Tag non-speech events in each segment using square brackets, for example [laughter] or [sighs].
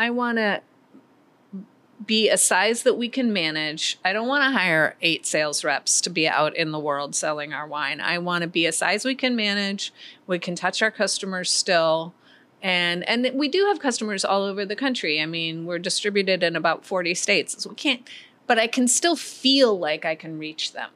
I want to be a size that we can manage. I don't want to hire eight sales reps to be out in the world selling our wine. I want to be a size we can manage. We can touch our customers still. And and we do have customers all over the country. I mean, we're distributed in about 40 states. So we can't but I can still feel like I can reach them.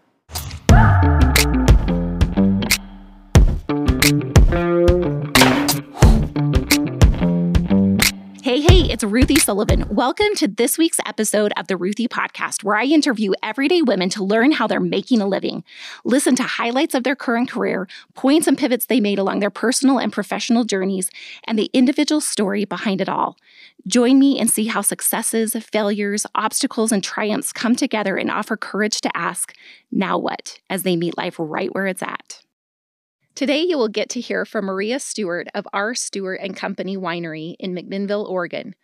It's Ruthie Sullivan. Welcome to this week's episode of the Ruthie Podcast, where I interview everyday women to learn how they're making a living. Listen to highlights of their current career, points and pivots they made along their personal and professional journeys, and the individual story behind it all. Join me and see how successes, failures, obstacles, and triumphs come together and offer courage to ask, now what, as they meet life right where it's at. Today, you will get to hear from Maria Stuart of R. Stuart and Company Winery in McMinnville, Oregon.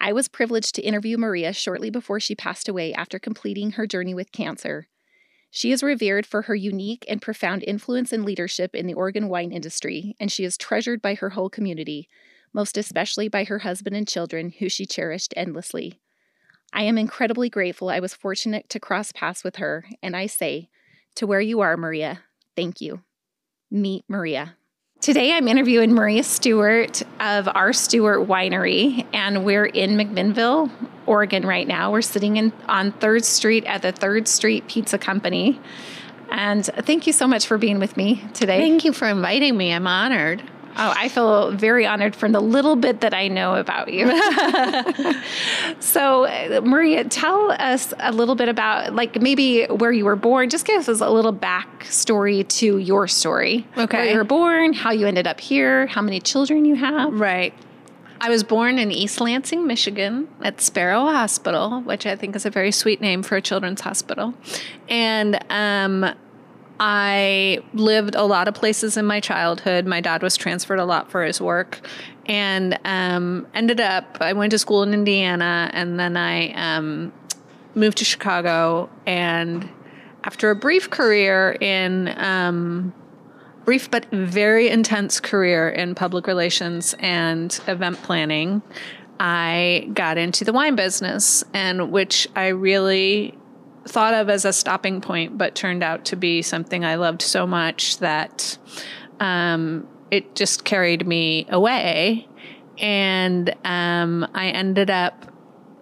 I was privileged to interview Maria shortly before she passed away after completing her journey with cancer. She is revered for her unique and profound influence and leadership in the Oregon wine industry, and she is treasured by her whole community, most especially by her husband and children, who she cherished endlessly. I am incredibly grateful I was fortunate to cross paths with her, and I say, to where you are, Maria, thank you. Meet Maria. Today, I'm interviewing Maria Stuart of R. Stuart Winery, and we're in McMinnville, Oregon right now. We're sitting in, on 3rd Street at the 3rd Street Pizza Company. And thank you so much for being with me today. Thank you for inviting me. I'm honored. Oh, I feel very honored from the little bit that I know about you. [laughs] so, Maria, tell us a little bit about, like, maybe where you were born. Just give us a little backstory to your story. Okay. Where you were born, how you ended up here, how many children you have. Right. I was born in East Lansing, Michigan, at Sparrow Hospital, which I think is a very sweet name for a children's hospital. And um, I lived a lot of places in my childhood. My dad was transferred a lot for his work and um, ended up, I went to school in Indiana and then I um, moved to Chicago. And after a brief career in, um, brief but very intense career in public relations and event planning, I got into the wine business, and which I really thought of as a stopping point, but turned out to be something I loved so much that um, it just carried me away. And um, I ended up,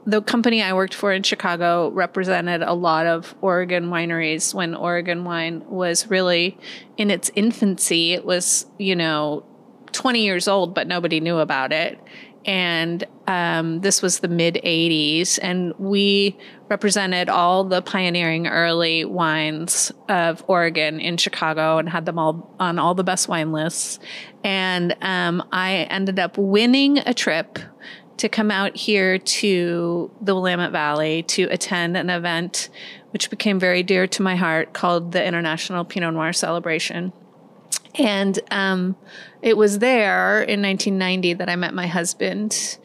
the company I worked for in Chicago represented a lot of Oregon wineries when Oregon wine was really in its infancy. It was, you know, 20 years old, but nobody knew about it and um, this was the mid 80s and we represented all the pioneering early wines of oregon in chicago and had them all on all the best wine lists and um, i ended up winning a trip to come out here to the willamette valley to attend an event which became very dear to my heart called the international pinot noir celebration and um, it was there in 1990 that I met my husband.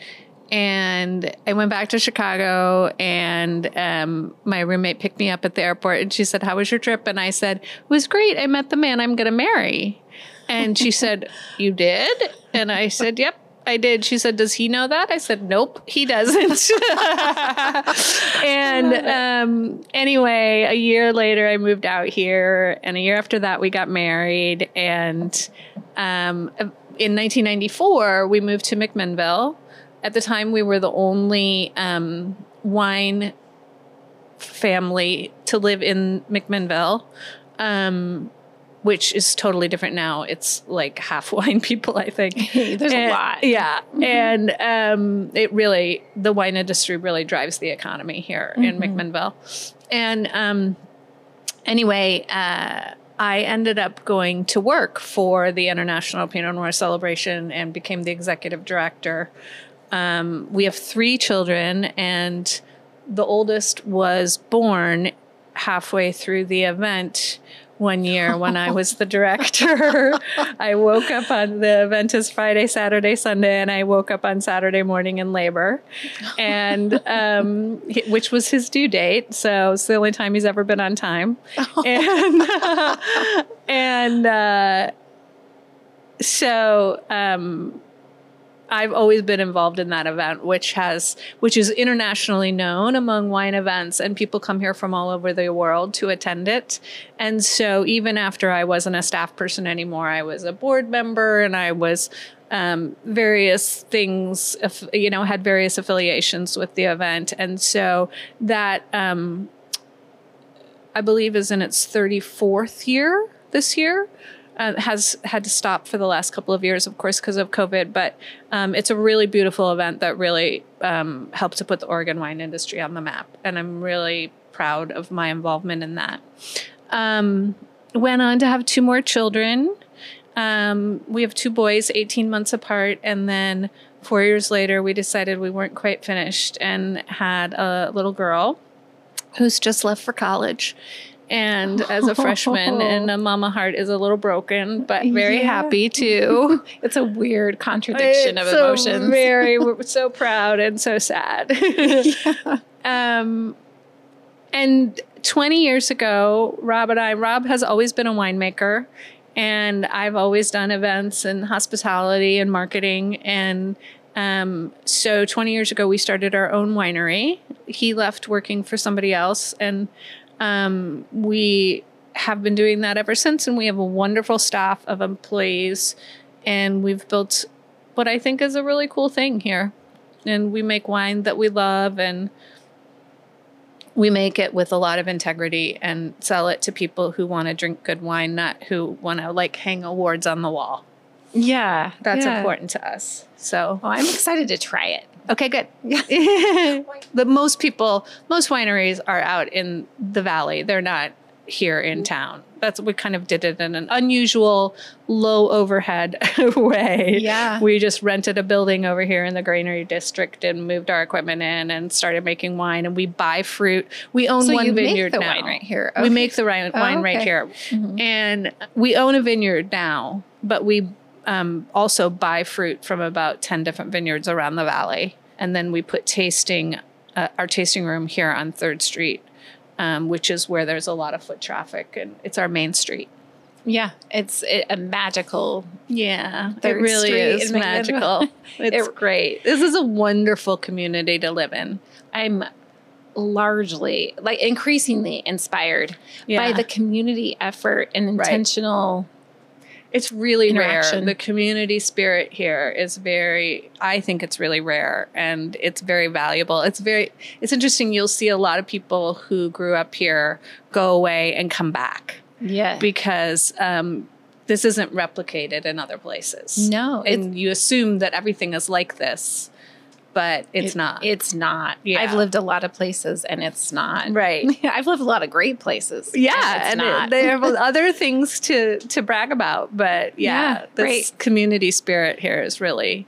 And I went back to Chicago, and um, my roommate picked me up at the airport. And she said, How was your trip? And I said, It was great. I met the man I'm going to marry. And she said, You did? And I said, Yep. I did. She said, Does he know that? I said, Nope, he doesn't. [laughs] and um, anyway, a year later, I moved out here. And a year after that, we got married. And um, in 1994, we moved to McMinnville. At the time, we were the only um, wine family to live in McMinnville. Um, which is totally different now. It's like half [laughs] wine people, I think. [laughs] There's and, a lot. Yeah. [laughs] Mm-hmm. And um, it really, the wine industry really drives the economy here mm-hmm. in McMinnville. And um, anyway, uh, I ended up going to work for the International Pinot Noir Celebration and became the executive director. Um, we have three children, and the oldest was born halfway through the event one year when I was the director. [laughs] I woke up on the event is Friday, Saturday, Sunday, and I woke up on Saturday morning in labor, and um, which was his due date. So it's the only time he's ever been on time, [laughs] and [laughs] and uh, so. Um, I've always been involved in that event, which has which is internationally known among wine events, and people come here from all over the world to attend it. And so, even after I wasn't a staff person anymore, I was a board member, and I was um, various things, you know, had various affiliations with the event, and so that um, I believe is in its thirty fourth year this year uh, has had to stop for the last couple of years, of course, because of COVID. But um, it's a really beautiful event that really um, helped to put the Oregon wine industry on the map, and I'm really proud of my involvement in that. Um, went on to have two more children. Um, we have two boys, 18 months apart, and then four years later, we decided we weren't quite finished and had a little girl who's just left for college and as a freshman and a [laughs] mama heart is a little broken but very yeah. happy too [laughs] it's a weird contradiction it's of emotions very we're [laughs] so proud and so sad yeah. um, and 20 years ago rob and i rob has always been a winemaker and i've always done events and hospitality and marketing and um, so 20 years ago we started our own winery he left working for somebody else and um, we have been doing that ever since, and we have a wonderful staff of employees, and we've built what I think is a really cool thing here. And we make wine that we love, and we make it with a lot of integrity and sell it to people who want to drink good wine, not who want to like hang awards on the wall. Yeah, that's yeah. important to us. So well, I'm excited to try it. Okay, good. Yeah. [laughs] but most people, most wineries are out in the valley. They're not here in town. That's we kind of did it in an unusual, low overhead [laughs] way. Yeah. We just rented a building over here in the Granary District and moved our equipment in and started making wine. And we buy fruit. We own so one vineyard now. wine right here. Okay. We make the wine, wine oh, okay. right here, mm-hmm. and we own a vineyard now. But we um, also buy fruit from about 10 different vineyards around the valley. And then we put tasting, uh, our tasting room here on 3rd Street, um, which is where there's a lot of foot traffic and it's our main street. Yeah, it's a magical. Yeah, it really is magical. [laughs] it's it, great. This is a wonderful community to live in. I'm largely, like, increasingly inspired yeah. by the community effort and intentional. Right it's really rare. The community spirit here is very, I think it's really rare and it's very valuable. It's very, it's interesting. You'll see a lot of people who grew up here go away and come back. Yeah. Because, um, this isn't replicated in other places. No. And you assume that everything is like this but it's it, not. It's not. Yeah. I've lived a lot of places and it's not. Right. [laughs] I've lived a lot of great places. Yeah. And, and they have [laughs] other things to to brag about. But yeah, yeah this great. community spirit here is really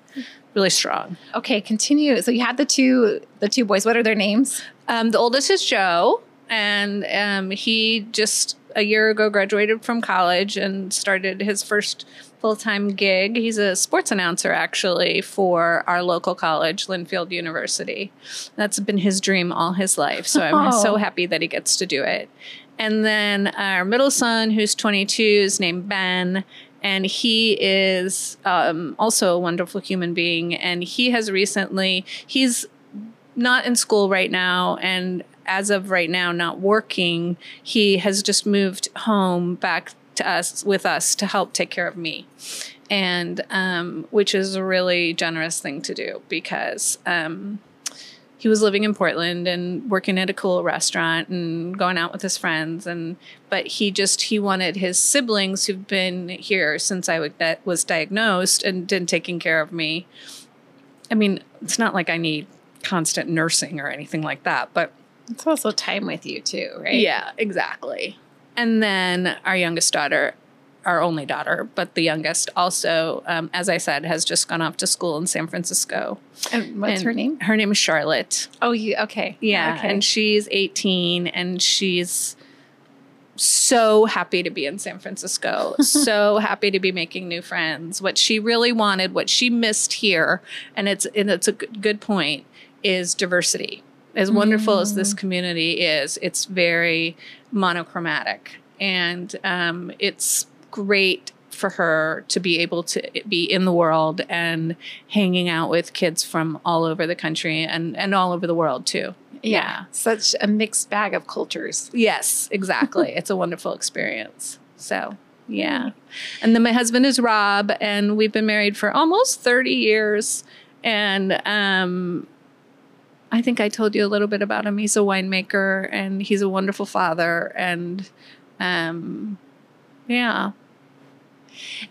really strong. Okay, continue. So you had the two the two boys. What are their names? Um, the oldest is Joe, and um, he just a year ago graduated from college and started his first full time gig. He's a sports announcer actually for our local college, Linfield University. That's been his dream all his life. So I'm oh. so [laughs] happy that he gets to do it. And then our middle son, who's 22, is named Ben. And he is um, also a wonderful human being. And he has recently, he's not in school right now and as of right now not working he has just moved home back to us with us to help take care of me and um, which is a really generous thing to do because um, he was living in Portland and working at a cool restaurant and going out with his friends and but he just he wanted his siblings who've been here since I was diagnosed and been taking care of me. I mean, it's not like I need constant nursing or anything like that, but it's also time with you too, right? Yeah, exactly. And then our youngest daughter, our only daughter, but the youngest also, um, as I said, has just gone off to school in San Francisco. And what's and her name? Her name is Charlotte. Oh, you okay? Yeah, okay. and she's 18, and she's so happy to be in San Francisco, [laughs] so happy to be making new friends. What she really wanted, what she missed here, and it's and it's a good point, is diversity as wonderful mm. as this mm. community is, it's very monochromatic. And um, it's great for her to be able to be in the world and hanging out with kids from all over the country and, and all over the world too. Yeah. Such a mixed bag of cultures. Yes, exactly. [laughs] it's a wonderful experience. So, yeah. And then my husband is Rob, and we've been married for almost 30 years. And um, I think I told you a little bit about him. He's a winemaker and he's a wonderful father. And um, yeah.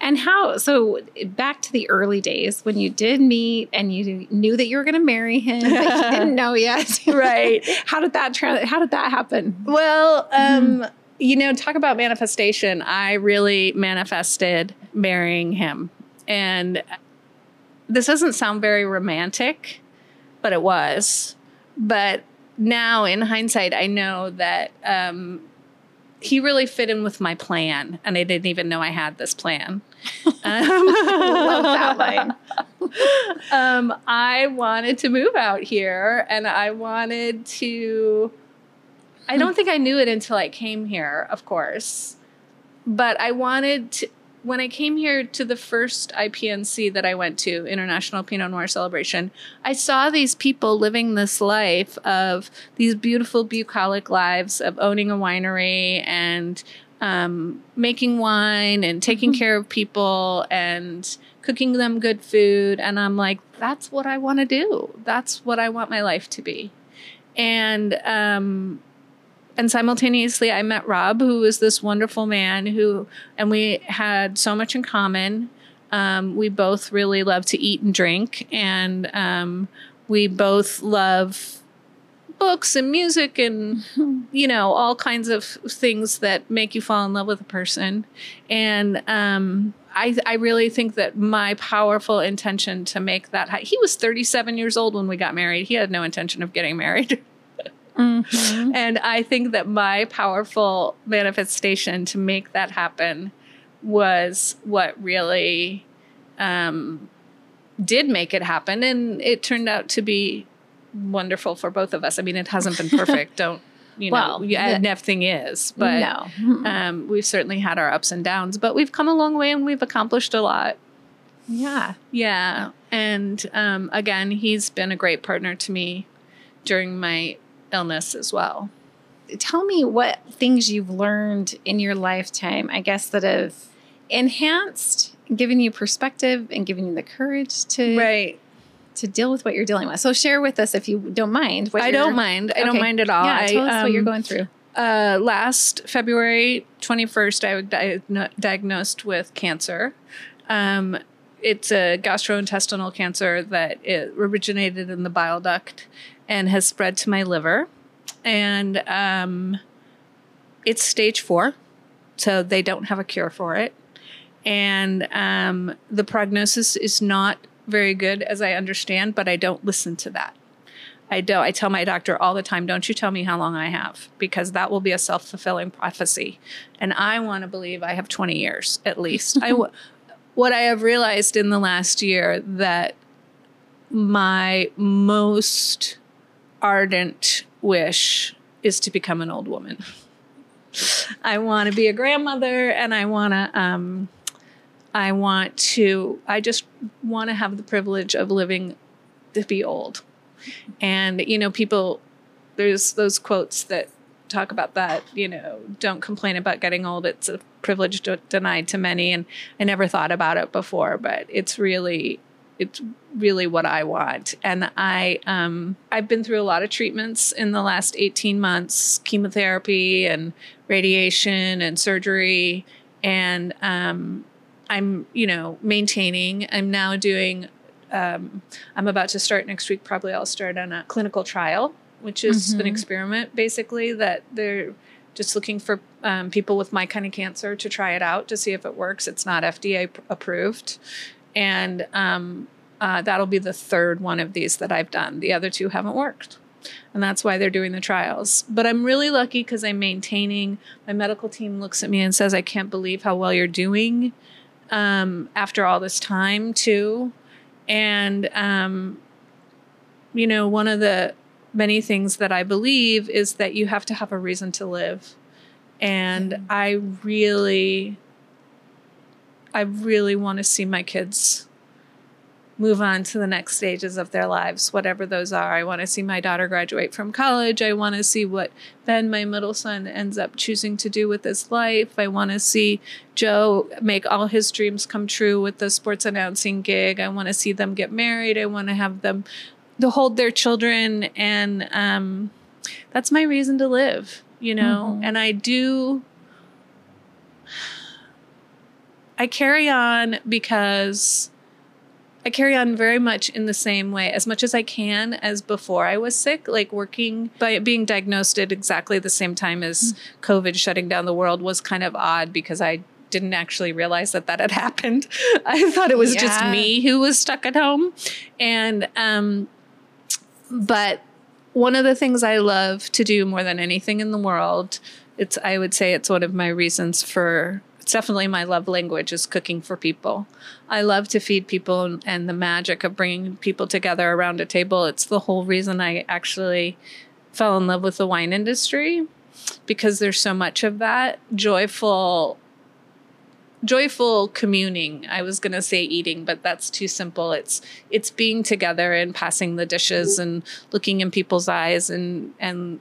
And how, so back to the early days when you did meet and you knew that you were going to marry him, but you didn't [laughs] know yet. Right. [laughs] how did that, tra- how did that happen? Well, um, mm-hmm. you know, talk about manifestation. I really manifested marrying him. And this doesn't sound very romantic, but it was. But now in hindsight, I know that um, he really fit in with my plan, and I didn't even know I had this plan. Um, [laughs] Love that [laughs] line. um, I wanted to move out here, and I wanted to. I don't think I knew it until I came here, of course, but I wanted to when I came here to the first IPNC that I went to, International Pinot Noir Celebration, I saw these people living this life of these beautiful bucolic lives of owning a winery and um, making wine and taking mm-hmm. care of people and cooking them good food. And I'm like, that's what I want to do. That's what I want my life to be. And um, and simultaneously i met rob who was this wonderful man who and we had so much in common. Um, we both really love to eat and drink and um, we both love books and music and you know all kinds of things that make you fall in love with a person. And um, I, I really think that my powerful intention to make that he was 37 years old when we got married. He had no intention of getting married [laughs] Mm-hmm. And I think that my powerful manifestation to make that happen was what really um, did make it happen. And it turned out to be wonderful for both of us. I mean, it hasn't been perfect. [laughs] Don't, you know, well, yeah, nothing is, but no. um, we've certainly had our ups and downs, but we've come a long way and we've accomplished a lot. Yeah. Yeah. And um, again, he's been a great partner to me during my illness as well. Tell me what things you've learned in your lifetime, I guess, that have enhanced, given you perspective, and given you the courage to right to deal with what you're dealing with. So share with us if you don't mind. I don't mind. I okay. don't mind at all. Yeah, tell I, us um, what you're um, going through. Uh, last February 21st, I was diagnosed with cancer. Um, it's a gastrointestinal cancer that it originated in the bile duct and has spread to my liver. And um, it's stage four, so they don't have a cure for it. And um, the prognosis is not very good, as I understand, but I don't listen to that. I don't. I tell my doctor all the time, "Don't you tell me how long I have, because that will be a self fulfilling prophecy." And I want to believe I have 20 years at least. I, [laughs] what I have realized in the last year that my most ardent wish is to become an old woman. I want to be a grandmother and I want to um, I want to I just want to have the privilege of living to be old. And you know people there's those quotes that talk about that, you know, don't complain about getting old. It's a privilege denied to many and I never thought about it before, but it's really it's really what I want. And I um, I've been through a lot of treatments in the last 18 months, chemotherapy and radiation and surgery. And um, I'm, you know, maintaining. I'm now doing um, I'm about to start next week. Probably I'll start on a clinical trial, which is mm-hmm. an experiment basically that they're just looking for um, people with my kind of cancer to try it out to see if it works. It's not FDA approved and um, uh, that'll be the third one of these that I've done. The other two haven't worked. And that's why they're doing the trials. But I'm really lucky because I'm maintaining. My medical team looks at me and says, I can't believe how well you're doing um, after all this time, too. And, um, you know, one of the many things that I believe is that you have to have a reason to live. And. I really I really want to see my kids move on to the next stages of their lives, whatever those are. I want to see my daughter graduate from college. I want to see what Ben, my middle son, ends up choosing to do with his life. I want to see Joe make all his dreams come true with the sports announcing gig. I want to see them get married. I want to have them to hold their children. And um, that's my reason to live, you know? Mm-hmm. And I do. I carry on because I carry on very much in the same way, as much as I can as before I was sick, like working by being diagnosed at exactly the same time as mm. COVID shutting down the world was kind of odd because I didn't actually realize that that had [laughs] happened. I thought it was yeah. just me who was stuck at home. And, um, but one of the things I love to do more than anything in the world, it's, I would say it's one of my reasons for definitely my love language is cooking for people. I love to feed people and the magic of bringing people together around a table. It's the whole reason I actually fell in love with the wine industry because there's so much of that joyful joyful communing i was going to say eating but that's too simple it's it's being together and passing the dishes and looking in people's eyes and and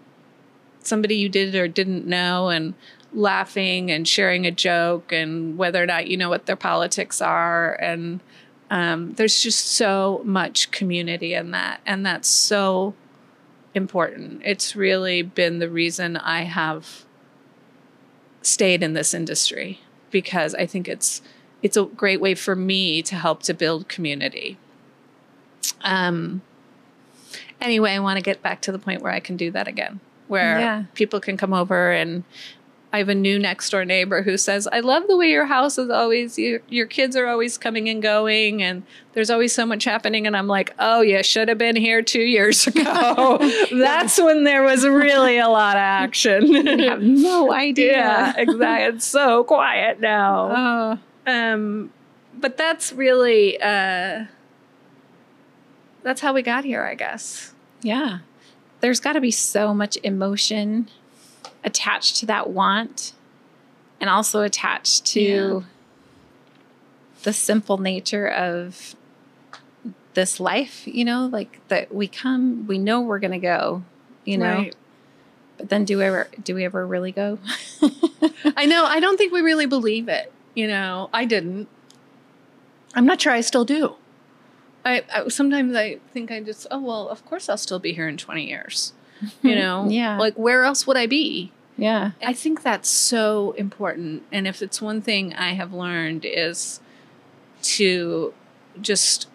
somebody you did or didn't know and laughing and sharing a joke and whether or not you know what their politics are. And um, there's just so much community in that and that's so important. It's really been the reason i have stayed in this industry because i think it's it's a great way for me to help to build community. Um anyway i want to get back to the point where i can do that again where yeah. people can come over and I have a new next door neighbor who says, I love the way your house is always, you, your kids are always coming and going, and there's always so much happening. And I'm like, oh, you should have been here two years [laughs] ago. [laughs] That's when there was really a lot of action. [laughs] I have no idea. yeah, exactly. It's so quiet now. Oh. Um, but that's really, uh, that's how we got here, I guess. Yeah. There's got to be so much emotion attached to that want and also attached to yeah. the simple nature of this life, you know, like that we come, we know we're going to go, you know. Right. But then do we ever do we ever really go? [laughs] I know, I don't think we really believe it, you know. I didn't. I'm not sure I still do. I, I sometimes I think I just oh well, of course I'll still be here in 20 years. [laughs] you know? Yeah. Like where else would i be? Yeah. I think that's so important and if it's one thing i have learned is to just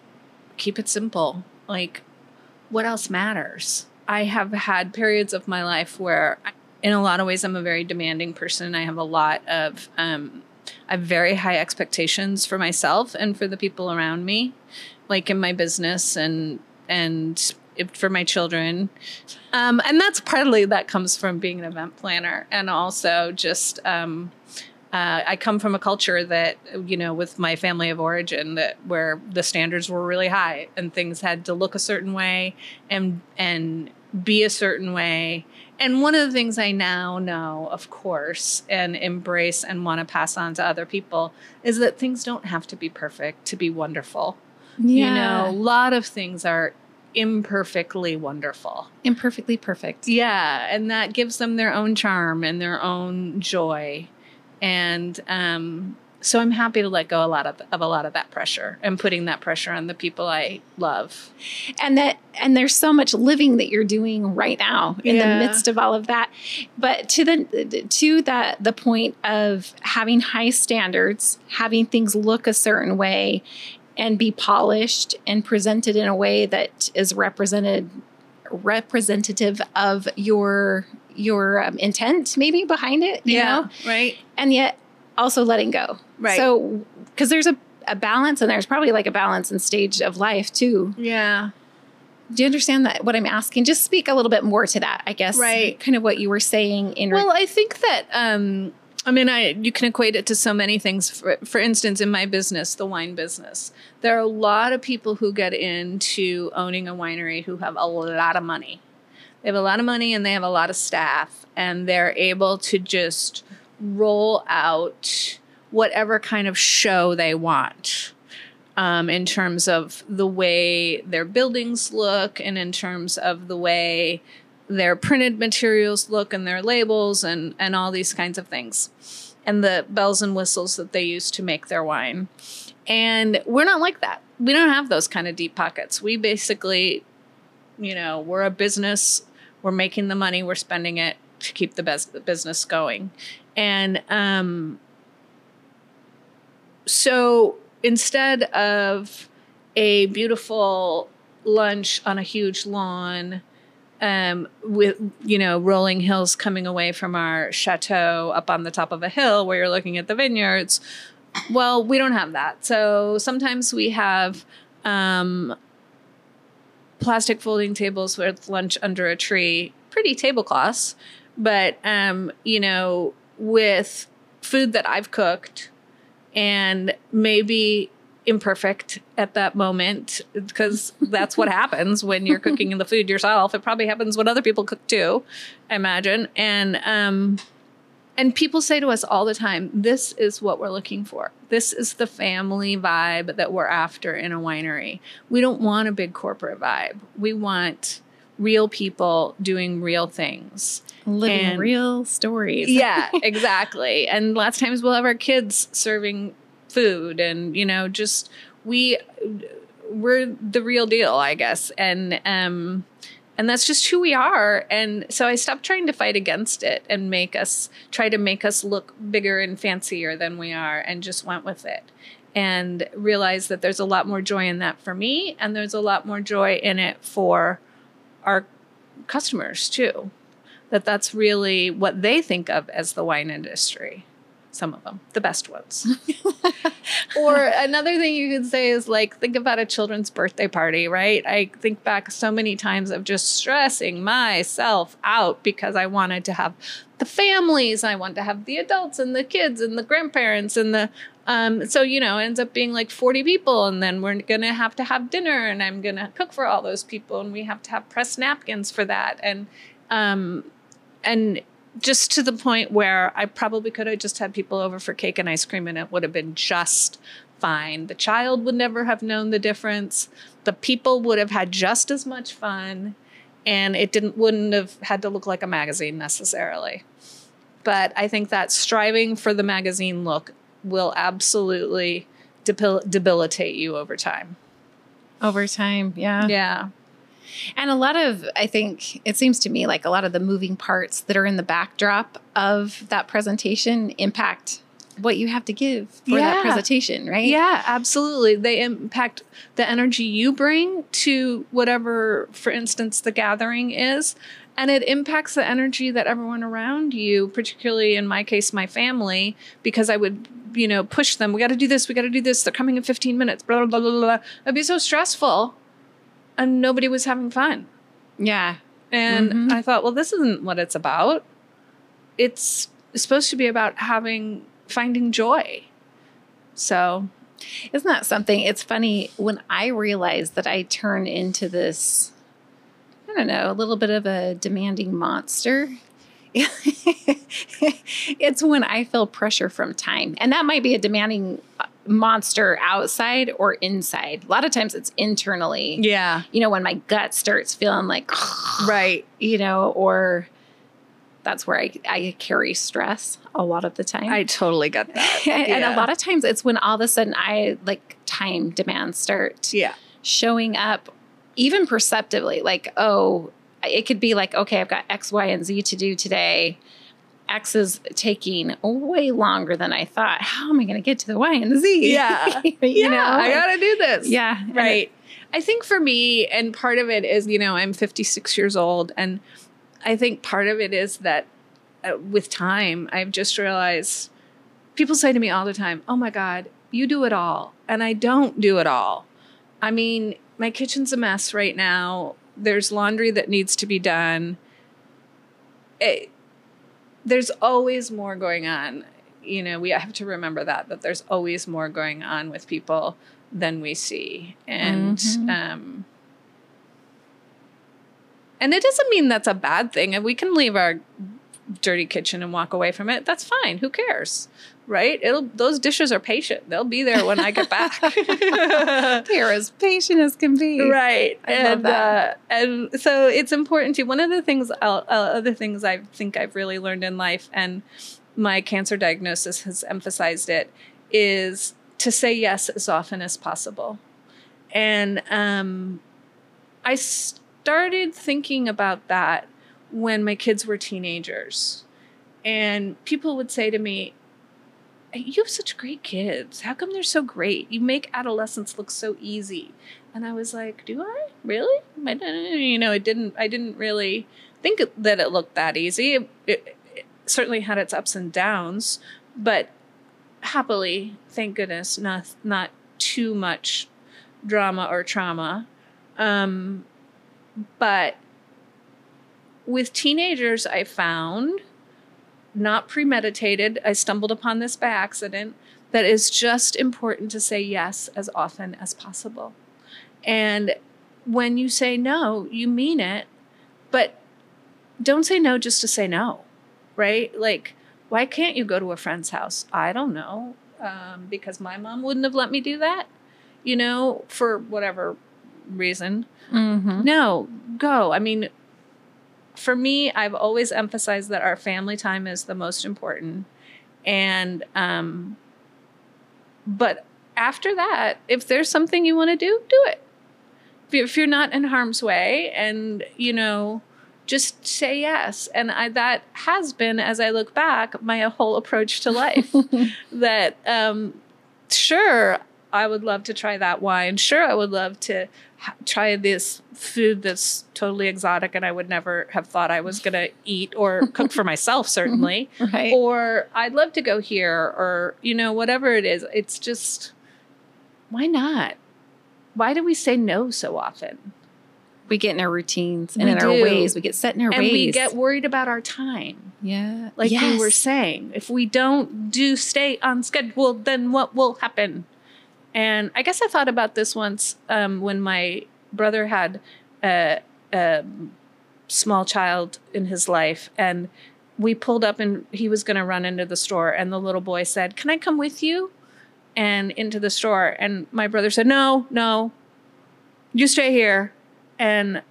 keep it simple. Like what else matters? I have had periods of my life where in a lot of ways i'm a very demanding person. I have a lot of um, i have very high expectations for myself and for the people around me like in my business and and for my children. Um, and that's partly that comes from being an event planner and also just um, uh, I come from a culture that you know with my family of origin that where the standards were really high and things had to look a certain way and and be a certain way. And one of the things I now know, of course, and embrace and want to pass on to other people is that things don't have to be perfect to be wonderful. Yeah. You know, a lot of things are imperfectly wonderful. Imperfectly perfect. Yeah. And that gives them their own charm and their own joy. And um, so I'm happy to let go a lot of, of a lot of that pressure and putting that pressure on the people I love. And that and there's so much living that you're doing right now in yeah. the midst of all of that. But to the to that the point of having high standards, having things look a certain way and be polished and presented in a way that is represented representative of your your um, intent maybe behind it yeah know? right. And yet also letting go. Right. So because there's a, a balance and there's probably like a balance and stage of life too. Yeah. Do you understand that what i'm asking? Just speak a little bit more to that i guess right. kind of what you were saying in well re- i think that um I mean, I you can equate it to so many things. For, for instance, in my business, the wine business, there are a lot of people who get into owning a winery who have a lot of money. They have a lot of money and they have a lot of staff, and they're able to just roll out whatever kind of show they want. Um, in terms of the way their buildings look and in terms of the way their printed materials look and their labels and, and all these kinds of things and the bells and whistles that they use to make their wine. And we're not like that. We don't have those kind of deep pockets. We basically, you know, we're a business, we're making the money, we're spending it to keep the best the business going. And um, so instead of a beautiful lunch on a huge lawn um, with you know rolling hills coming away from our chateau up on the top of a hill where you're looking at the vineyards. Well, we don't have that. So sometimes we have um, plastic folding tables with lunch under a tree, pretty tablecloths, but um, you know, with food that I've cooked and maybe imperfect at that moment because that's what happens when you're cooking the food yourself. It probably happens when other people cook too, I imagine. And um and people say to us all the time, this is what we're looking for. This is the family vibe that we're after in a winery. We don't want a big corporate vibe. We want real people doing real things. Living And- real stories. Yeah, [laughs] exactly. and lots of times we'll have our kids serving food and you know just we we're the real deal i guess. And um and that's just who we are. And so i stopped trying to fight against it and make us try to make us look bigger and fancier than we are and just went with it and realized that there's a lot more joy in that for me and there's a lot more joy in it for our customers too that that's really what they think of as the wine industry some of them the best ones. [laughs] Or another thing you could say is like think about a children's birthday party right? I think back so many times of just stressing myself out because i wanted to have the families i want to have the adults and the kids and the grandparents and the um, so you know ends up being like 40 people and then we're gonna have to have dinner and i'm gonna cook for all those people and we have to have pressed napkins for that and um, and just to the point where I probably could have just had people over for cake and ice cream and it would have been just fine. The child would never have known the difference. The people would have had just as much fun and it didn't wouldn't have had to look like a magazine necessarily. But I think that striving for the magazine look will absolutely debil- debilitate you over time. Over time. Yeah. Yeah. And a lot of, I think, it seems to me like a lot of the moving parts that are in the backdrop of that presentation impact what you have to give for Yeah. that presentation, right? Yeah, absolutely. They impact the energy you bring to whatever, for instance, the gathering is. And it impacts the energy that everyone around you, particularly in my case, my family, because I would, you know, push them. We got to do this. We got to do this. They're coming in 15 minutes. Blah, blah, blah, blah, blah. It'd be so stressful. And nobody was having fun. Yeah. And Mhm. I thought, well, this isn't what it's about. It's supposed to be about having, finding joy. So, Isn't that something? It's funny when I realized that I turn into this, I don't know, a little bit of a demanding monster. [laughs] it's when I feel pressure from time. And that might be a demanding monster outside or inside. A lot of times it's internally. yeah. You know, when my gut starts feeling like, [sighs] Right. you know, or that's where I, I carry stress a lot of the time. I totally get that. and, [laughs] and a lot of times it's when all of a sudden I like time demands start Yeah. showing up, even perceptively. Like, oh, it could be like, okay, I've got X, Y, and Z to do today. X is taking way longer than I thought. How am I going to get to the Y and the Z? Yeah. [laughs] you yeah, know, I gotta do this. yeah, and it- right. I think for me, and part of it is, you know, I'm 56 years old, and I think part of it is that uh, with time, I've just realized people say to me all the time, Oh my God, you do it all. And I don't do it all. I mean, my kitchen's a mess right now. There's laundry that needs to be done. It, there's always more going on. You know, we have to remember that, that there's always more going on with people than we see. And, Mhm. um, and it doesn't mean that's a bad thing. And we can leave our dirty kitchen and walk away from it, that's fine. Who cares? Right? It'll those dishes are patient. They'll be there when I get back. [laughs] They're as patient as can be. right. I love and that. Uh, and so it's important to one of the things uh, uh, other things I think I've really learned in life and my cancer diagnosis has emphasized it is to say yes as often as possible. And um, I started thinking about that when my kids were teenagers. And people would say to me, You have such great kids. How come they're so great? You make adolescence look so easy. And I was like, Do I? Really? I you know, it didn't, I didn't really think that it looked that easy. It, it, it certainly had its ups and downs, but happily, thank goodness, not, not too much drama or trauma. Um, but with teenagers, I found, not premeditated, I stumbled upon this by accident, That is just important to say yes as often as possible. And when you say no, you mean it, but don't say no just to say no, right? Like, why can't you go to a friend's house? I don't know. Um, because my mom wouldn't have let me do that, you know, for whatever reason. Mm-hmm. No, go. I mean, for me, I've always emphasized that our family time is the most important. And, um, but after that, if there's something you want to do, do it. If you- If you're not in harm's way and, you know, just say yes. And I, that has been, as I look back, my whole approach to life. [laughs] that, um, sure, I would love to try that wine. Sure, I would love to ha- try this food that's totally exotic and I would never have thought I was going to eat or [laughs] cook for myself, certainly. Right. Or I'd love to go here, or, you know, whatever it is. It's just, why not? Why do we say no so often? we get in our routines and We in our ways. We get set in our and ways. we get worried about our time. yeah. Like you were saying, if we don't do stay on schedule, then what will happen? And I guess I thought about this once um, when my brother had a, a small child in his life, and we pulled up and he was going to run into the store, and the little boy said, "Can I come with you?" And into the store, and my brother said, "No, no, you stay here." And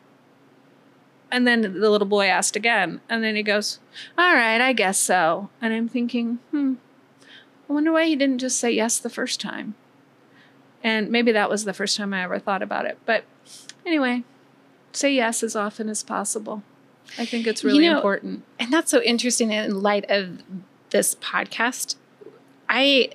and then the little boy asked again, and then he goes, all right, I guess so. And I'm thinking, hmm, I wonder why he didn't just say yes the first time. And maybe that was the first time I ever thought about it. But anyway, say yes as often as possible. I think it's You really know, important. And that's so interesting in light of this podcast. I,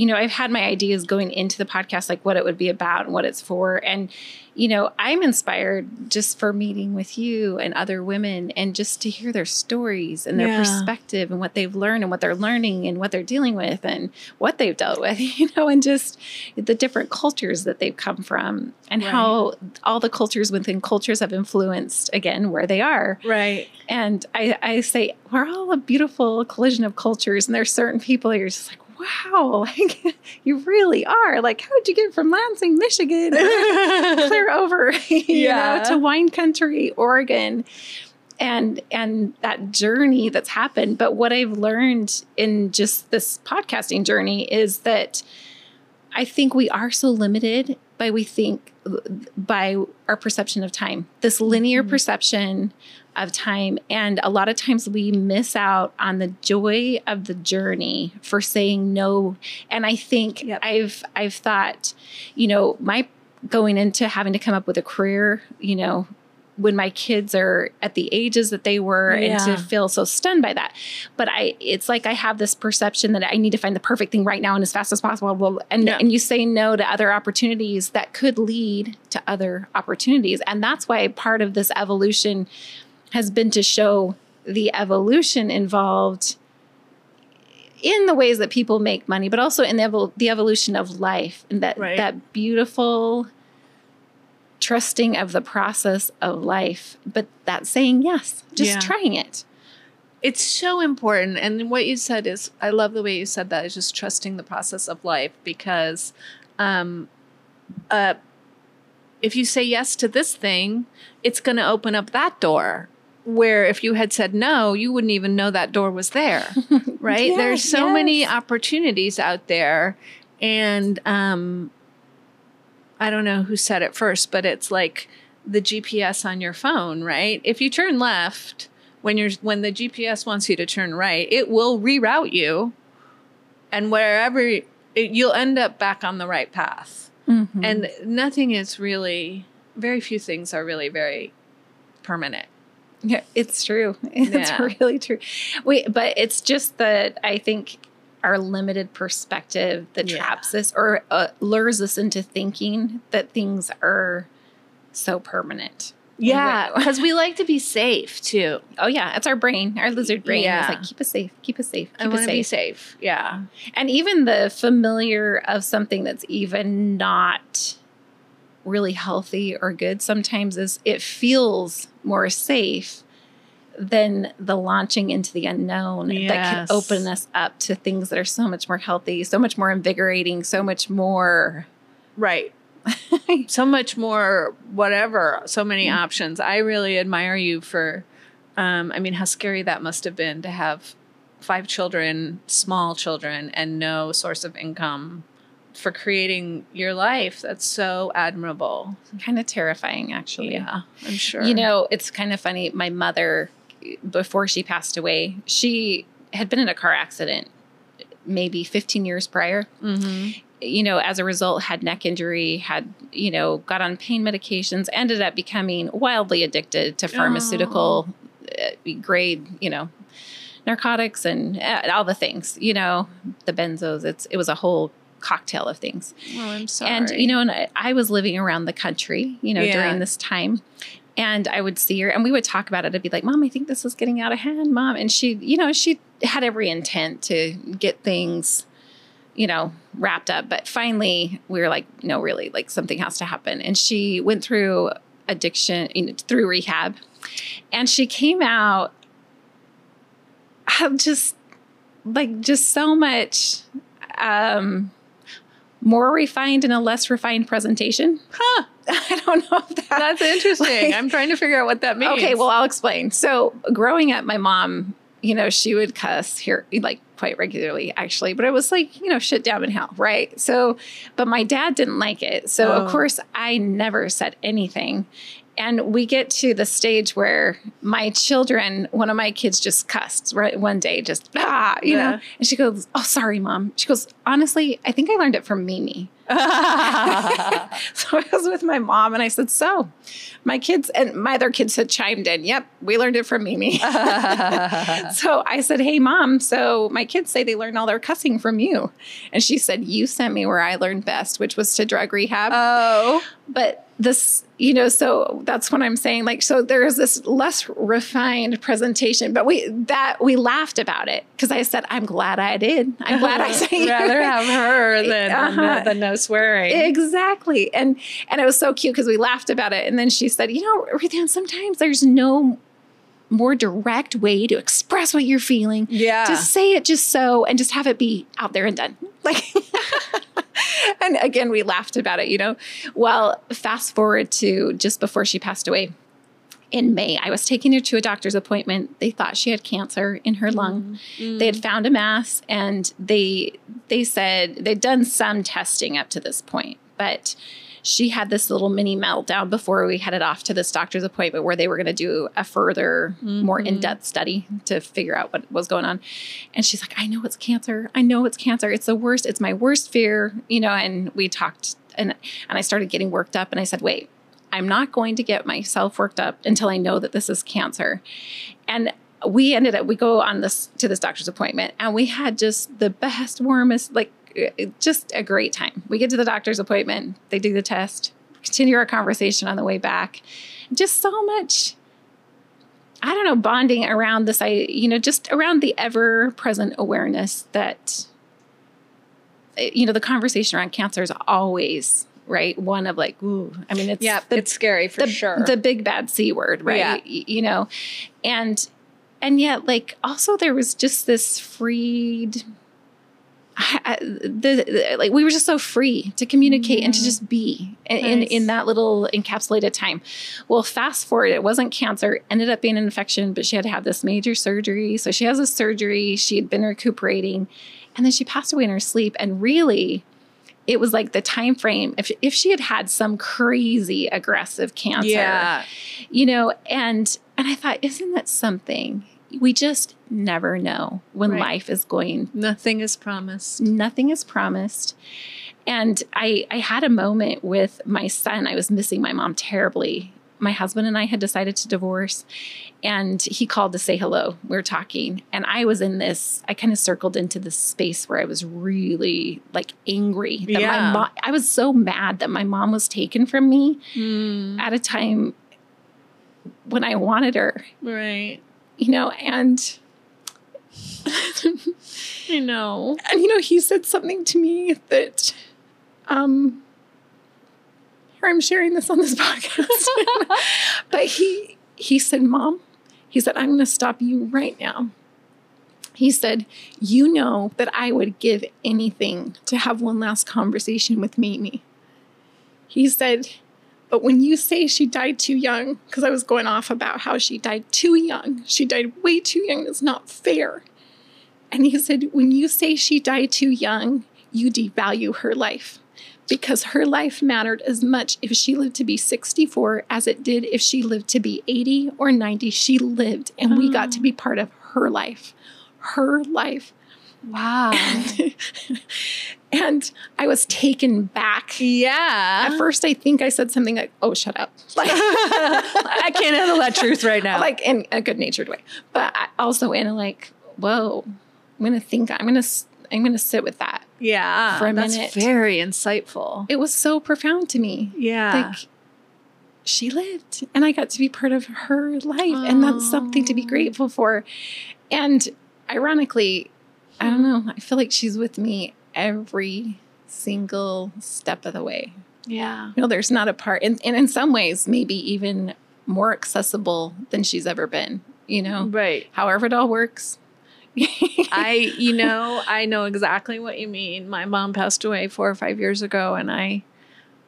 you know, I've had my ideas going into the podcast, like what it would be about and what it's for. And, you know, I'm inspired just for meeting with you and other women and just to hear their stories and their Yeah. perspective and what they've learned and what they're learning and what they're dealing with and what they've dealt with, [laughs] you know, and just the different cultures that they've come from and Right. how all the cultures within cultures have influenced, again, where they are. Right. And I, I say, we're all a beautiful collision of cultures. And there's certain people you're just like, wow, [laughs] like you really are. Like, how'd you get from Lansing, Michigan, [laughs] clear over, [laughs] you Yeah. know, to wine country, Oregon? And and that journey that's happened. But what I've learned in just this podcasting journey is that I think we are so limited by we think by our perception of time. This linear Mhm. perception of time and a lot of times we miss out on the joy of the journey for saying no. And I think Yep. I've I've thought, you know, my going into having to come up with a career, you know, when my kids are at the ages that they were and to feel so stunned by that but i it's like i have this perception that i need to find the perfect thing right now and as fast as possible well, and Yeah. and you say no to other opportunities that could lead to other opportunities and that's why part of this evolution has been to show the evolution involved in the ways that people make money but also in the, evol- the evolution of life and that Right. that beautiful trusting of the process of life but that saying yes just Yeah. trying it It's so important. And what you said is, I love the way you said that, is just trusting the process of life because um, uh, if you say yes to this thing, it's going to open up that door. Where if you had said no, you wouldn't even know that door was there, [laughs] right? Yeah, There's so yes. many opportunities out there. And um, I don't know who said it first, but it's like the GPS on your phone, right? If you turn left, when you're when the GPS wants you to turn right, it will reroute you, and wherever it, you'll end up back on the right path. Mhm. And nothing is really, very few things are really very permanent. Yeah, it's true. [laughs] It's Yeah. really true. Wait, but it's just that I think our limited perspective that Yeah. traps us or uh, lures us into thinking that things are so permanent. Yeah, because we like to be safe too. Oh yeah, it's our brain, our lizard brain. Yeah. is like keep us safe, keep us safe, I keep want us to be safe. safe. Yeah. And even the familiar of something that's even not really healthy or good sometimes is it feels more safe than the launching into the unknown that can open us up to things that are so much more healthy, so much more invigorating, so much more Right. [laughs] so much more, whatever, so many Mm. options. I really admire you for, um, I mean, how scary that must have been to have five children, small children, and no source of income for creating your life. That's so admirable. kind of terrifying actually. Yeah, I'm sure. You know, it's kind of funny. My mother, before she passed away, she had been in a car accident maybe 15 years prior. hmm You know, as a result, had neck injury, had, you know, got on pain medications, ended up becoming wildly addicted to pharmaceutical uh, grade, you know, narcotics and uh, all the things, you know, the benzos. It's, it was a whole cocktail of things. Oh, I'm sorry. And you know, and I, I was living around the country, you know, Yeah. during this time. And I would see her and we would talk about it. I'd be like, Mom, I think this is getting out of hand, Mom. And she, you know, she had every intent to get things, you know, wrapped up. But finally we were like, no, really, like something has to happen. And she went through addiction you know, through rehab. And she came out uh, just like just so much um more refined and a less refined presentation. huh, [laughs] I don't know if that. that's interesting. Like- I'm trying to figure out what that means. okay, well, I'll explain. So, growing up, my mom, you know, she would cuss here like quite regularly, actually, but it was like, you know, shit down in hell, right? So, but my dad didn't like it. So, Oh. of course, I never said anything. And we get to the stage where my children, one of my kids just cussed right one day, just ah, you Yeah. know. And she goes, Oh, sorry, mom. She goes, Honestly, I think I learned it from Mimi. [laughs] [laughs] So I was with my mom and I said, So my kids and my other kids had chimed in. Yep, we learned it from Mimi. [laughs] so I said, Hey, mom, so my kids say they learned all their cussing from you. And she said, You sent me where I learned best, which was to drug rehab. oh, but this, you know, so that's what I'm saying. Like, so there is this less refined presentation, but we, that we laughed about it because I said, I'm glad I did. I'm [laughs] glad I said, rather [laughs] have her than Uh-huh. than no swearing. Exactly. And and it was so cute because we laughed about it. And then she said, you know, Ruthann, sometimes there's no more direct way to express what you're feeling. yeah. Just say it just so and just have it be out there and done. [laughs] Like [laughs] and again we laughed about it, you know. Well, fast forward to just before she passed away. In May, I was taking her to a doctor's appointment. They thought she had cancer in her lung mm-hmm. they had found a mass and they they said they'd done some testing up to this point but she had this little mini meltdown before we headed off to this doctor's appointment where they were going to do a further more mm-hmm. in-depth study to figure out what was going on. And she's like i know it's cancer. I know it's cancer. It's the worst. It's my worst fear you know and we talked and and i started getting worked up and i said wait i'm not going to get myself worked up until i know that this is cancer. And we ended up we go on this to this doctor's appointment and we had just the best warmest like just a great time. We get to the doctor's appointment. They do the test. Continue our conversation on the way back. Just so much i don't know bonding around this i you know just around the ever present awareness that uh, you know the conversation around cancer is always right one of like ooh i mean it's yeah, the, it's scary for the, sure. the big bad c word right Yeah. You know? And and yet like also there was just this freed I, the, the- like we were just so free to communicate and to just be in, in in that little encapsulated time. Well, fast forward, it wasn't cancer, ended up being an infection, but she had to have this major surgery. So she has a surgery. She had been recuperating, and then she passed away in her sleep. And really, it was like the time frame. If if she had had some crazy aggressive cancer, Yeah. you know and and i thought isn't that something we just never know when Right. life is going Nothing is promised. nothing is promised and i i had a moment with my son i was missing my mom terribly my husband and i had decided to divorce and he called to say hello we were talking and i was in this i kind of circled into this space where i was really like angry that my Yeah. mom i was so mad that my mom was taken from me Mm, at a time when I wanted her, right. You know, and I know. and you know, he said something to me that um here I'm sharing this on this [laughs] podcast. but he he said, "Mom, he said I'm going to stop you right now." He said, "You know that I would give anything to have one last conversation with Mimi." He said, But when you say she died too young, because I was going off about how she died too young, she died way too young, it's not fair. And he said, When you say she died too young, you devalue her life because her life mattered as much if she lived to be 64 as it did if she lived to be 80 or 90. She lived, and we got to be part of her life. Her life. Wow. and [laughs] I was taken back. yeah. At first, I think I said something like, "Oh, shut up!" [laughs] Like, [laughs] I can't handle that truth right now. like in a good-natured way, but I also in a like, "Whoa, I'm gonna think. I'm gonna. s- I'm gonna sit with that." yeah. for a that's minute. very insightful. It was so profound to me. Yeah. Like, she lived, and I got to be part of her life, and that's something to be grateful for. And ironically, I don't know. I feel like she's with me every single step of the way. yeah. You know, there's not a part, and, and in some ways, maybe even more accessible than she's ever been. You know, Right. however it all works. [laughs] I, you know, I know exactly what you mean. My mom passed away four or five years ago, and I,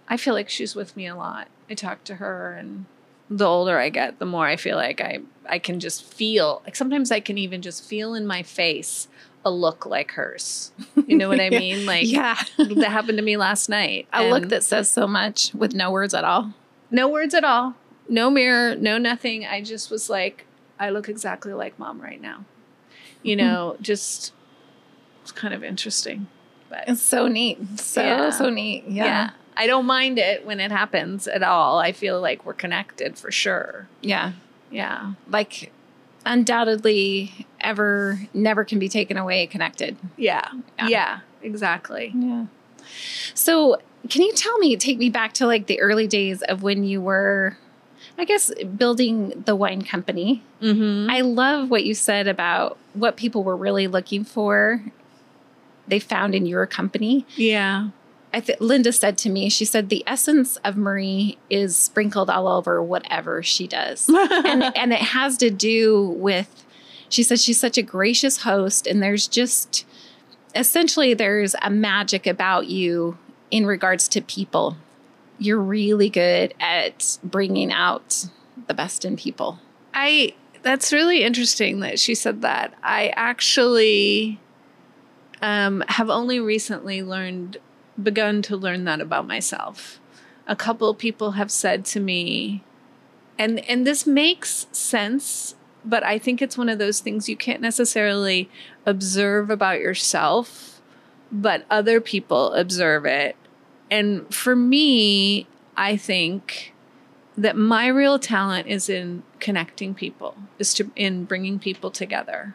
I feel like she's with me a lot. I talk to her, and the older I get, the more I feel like I, I can just feel. Like sometimes I can even just feel in my face a look like hers. [laughs] You know what I mean? Like yeah, that happened to me last night. a look that says so much with no words at all. no words at all, no mirror, no nothing. I just was like, I look exactly like mom right now. You [laughs] know, just it's kind of interesting. But It's so neat. So, Yeah. so neat. yeah. Yeah. I don't mind it when it happens at all. I feel like we're connected for sure. Yeah. Yeah. Like, undoubtedly, ever, never can be taken away connected. Yeah. Yeah. Yeah. exactly. Yeah. So, can you tell me, take me back to like the early days of when you were, I guess, building the wine company? Mm-hmm. I love what you said about what people were really looking for. They found in your company. yeah. I th- Linda said to me, she said, the essence of Marie is sprinkled all over whatever she does. [laughs] and, and it has to do with, she says she's such a gracious host, and there's just essentially there's a magic about you in regards to people. You're really good at bringing out the best in people. I that's really interesting that she said that. I actually um, have only recently learned, begun to learn that about myself. A couple people have said to me, and and this makes sense, but I think it's one of those things you can't necessarily observe about yourself, but other people observe it. And for me, I think that my real talent is in connecting people is to in bringing people together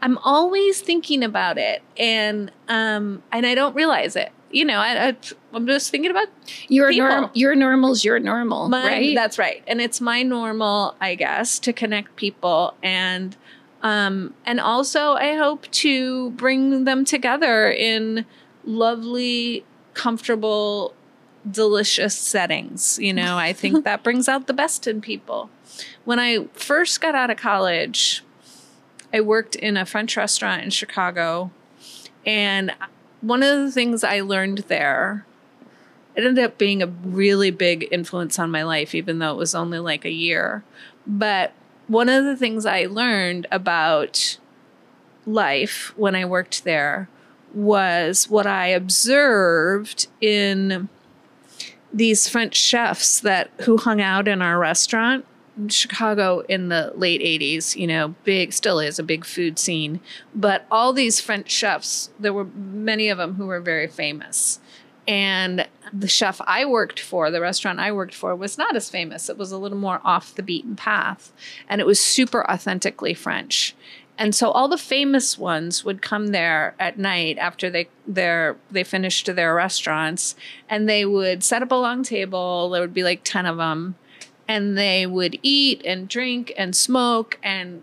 i'm always thinking about it and um and i don't realize it you know i, I i'm just thinking about Your People. norm, your normal's your normal, my right? that's right. And it's my normal i guess to connect people. And um and also i hope to bring them together in lovely comfortable delicious settings. You know i think [laughs] that brings out the best in people. When i first got out of college i worked in a french restaurant in chicago. And one of the things I learned there, it ended up being a really big influence on my life, even though it was only like a year. But one of the things I learned about life when I worked there was what I observed in these French chefs that who hung out in our restaurant Chicago in the late 80s, you know, big still is a big food scene, but all these French chefs, there were many of them who were very famous. And the chef I worked for, the restaurant I worked for, was not as famous. It was a little more off the beaten path. And it was super authentically French. And so all the famous ones would come there at night after they their they finished their restaurants and they would set up a long table. There would be like 10 of them and they would eat and drink and smoke and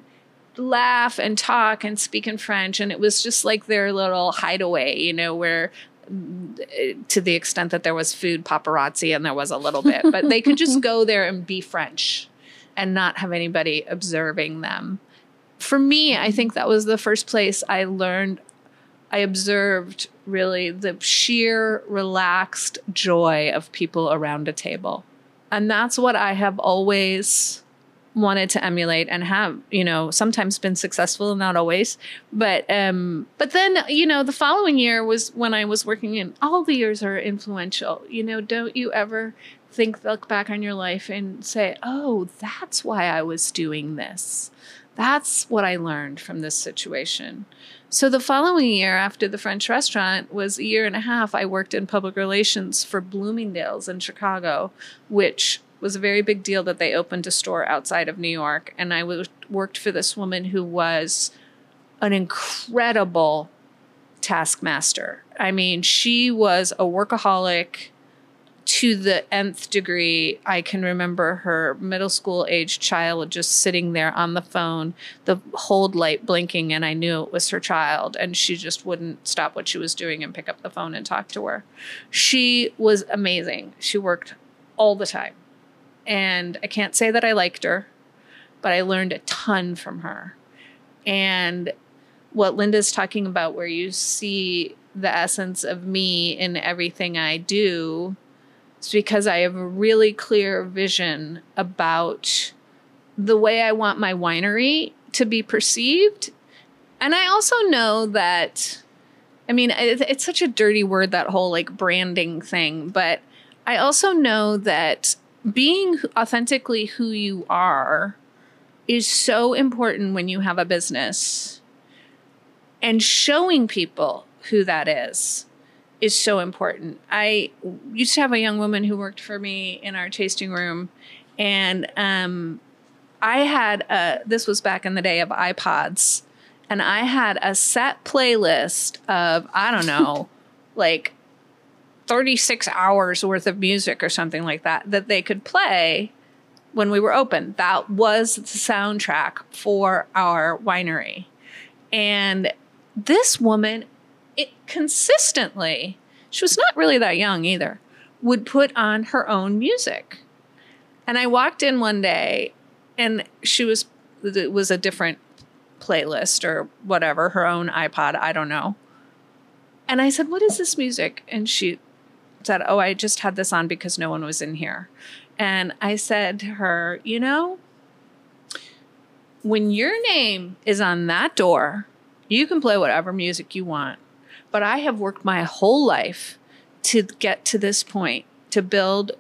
laugh and talk and speak in French. And it was just like their little hideaway, you know, where mm, to the extent that there was food paparazzi and there was a little bit, but they could just [laughs] go there and be French and not have anybody observing them. For me, I mm-hmm. think that was the first place I learned, I observed really the sheer relaxed joy of people around a table. And that's what I have always wanted to emulate and have you know sometimes been successful not always. But um but then you know the following year was when i was working in all the years are influential. You know don't you ever think look back on your life and say oh that's why i was doing this. That's what I learned from this situation. So the following year, after the French restaurant, was a year and a half. I worked in public relations for Bloomingdale's in Chicago, which was a very big deal that they opened a store outside of New York. And I worked for this woman who was an incredible taskmaster. I mean, she was a workaholic to the nth degree. I can remember her middle school age child just sitting there on the phone, the hold light blinking, and I knew it was her child. And she just wouldn't stop what she was doing and pick up the phone and talk to her. She was amazing. She worked all the time. And I can't say that I liked her, but I learned a ton from her. And what Linda's talking about, where you see the essence of me in everything I do it's because I have a really clear vision about the way I want my winery to be perceived. And I also know that, I mean, it's such a dirty word, that whole like branding thing, but I also know that being authentically who you are is so important when you have a business and showing people who that is is so important. I used to have a young woman who worked for me in our tasting room, and um, I had a, this was back in the day of iPods, and I had a set playlist of, I don't know, [laughs] like 36 hours worth of music or something like that that they could play when we were open. That was the soundtrack for our winery. And this woman it consistently, she was not really that young either, would put on her own music. And I walked in one day and she was it was a different playlist or whatever, her own iPod, I don't know. And I said, "What is this music?" And she said, "Oh, I just had this on because no one was in here." And I said to her, "You know, when your name is on that door, you can play whatever music you want. But I have worked my whole life to get to this point, to build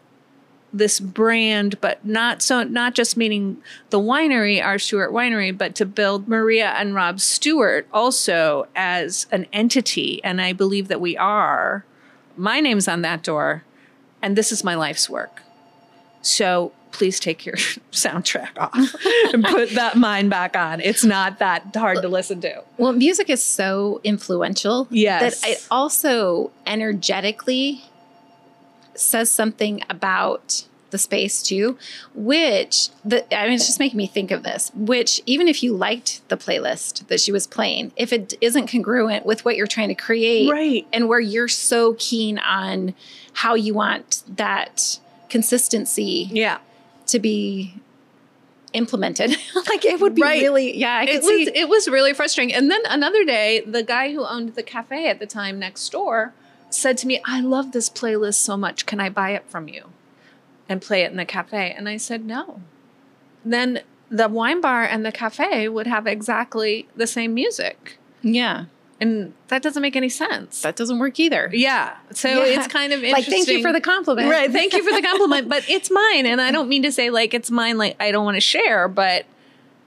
this brand, but not so not just meaning the winery, R. Stuart Winery, but to build Maria and Rob Stuart also as an entity. And I believe that we are. My name's on that door, and this is my life's work. So please take your [laughs] soundtrack off [laughs] and put that mind back on. It's not that hard to listen to. Well, music is so influential yes. that it also energetically says something about the space too, which the I mean it's just making me think of this, which even if you liked the playlist that she was playing, if it isn't congruent with what you're trying to create right. and where you're so keen on how you want that consistency yeah to be implemented. [laughs] like it would be Right. really, yeah, I could it see. was it was really frustrating. And then another day, the guy who owned the cafe at the time next door said to me, "I love this playlist so much. Can I buy it from you and play it in the cafe?" And I said, "No." Then the wine bar and the cafe would have exactly the same music. yeah, And that doesn't make any sense. that doesn't work either. yeah. So Yeah. it's kind of Like, thank you for the compliment. Right. Thank you for the compliment, but it's mine, and I don't mean to say like it's mine, like I don't want to share, but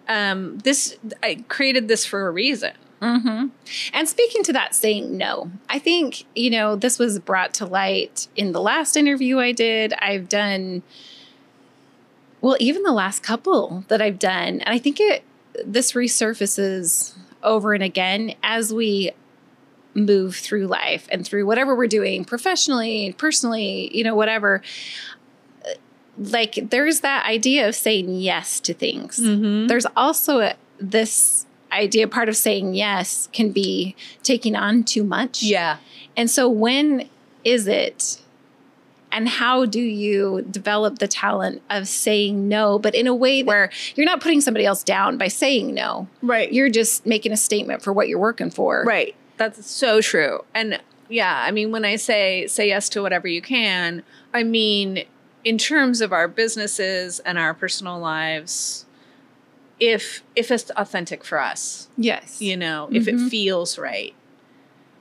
um, this I created this for a reason. hmm And speaking to that, saying no, I think, you know, this was brought to light in the last interview I did. I've done, well, even the last couple that I've done. And I think it, this resurfaces over and again as we move through life and through whatever we're doing professionally, personally, you know, whatever. Like there's that idea of saying yes to things Mm-hmm. there's also a, this idea part of saying yes can be taking on too much Yeah. and so when is it and how do you develop the talent of saying no but in a way where you're not putting somebody else down by saying no Right. you're just making a statement for what you're working for right. That's so true. And yeah, I mean, when I say say yes to whatever you can, I mean in terms of our businesses and our personal lives. If if it's authentic for us, yes you know, if Mhm. it feels right.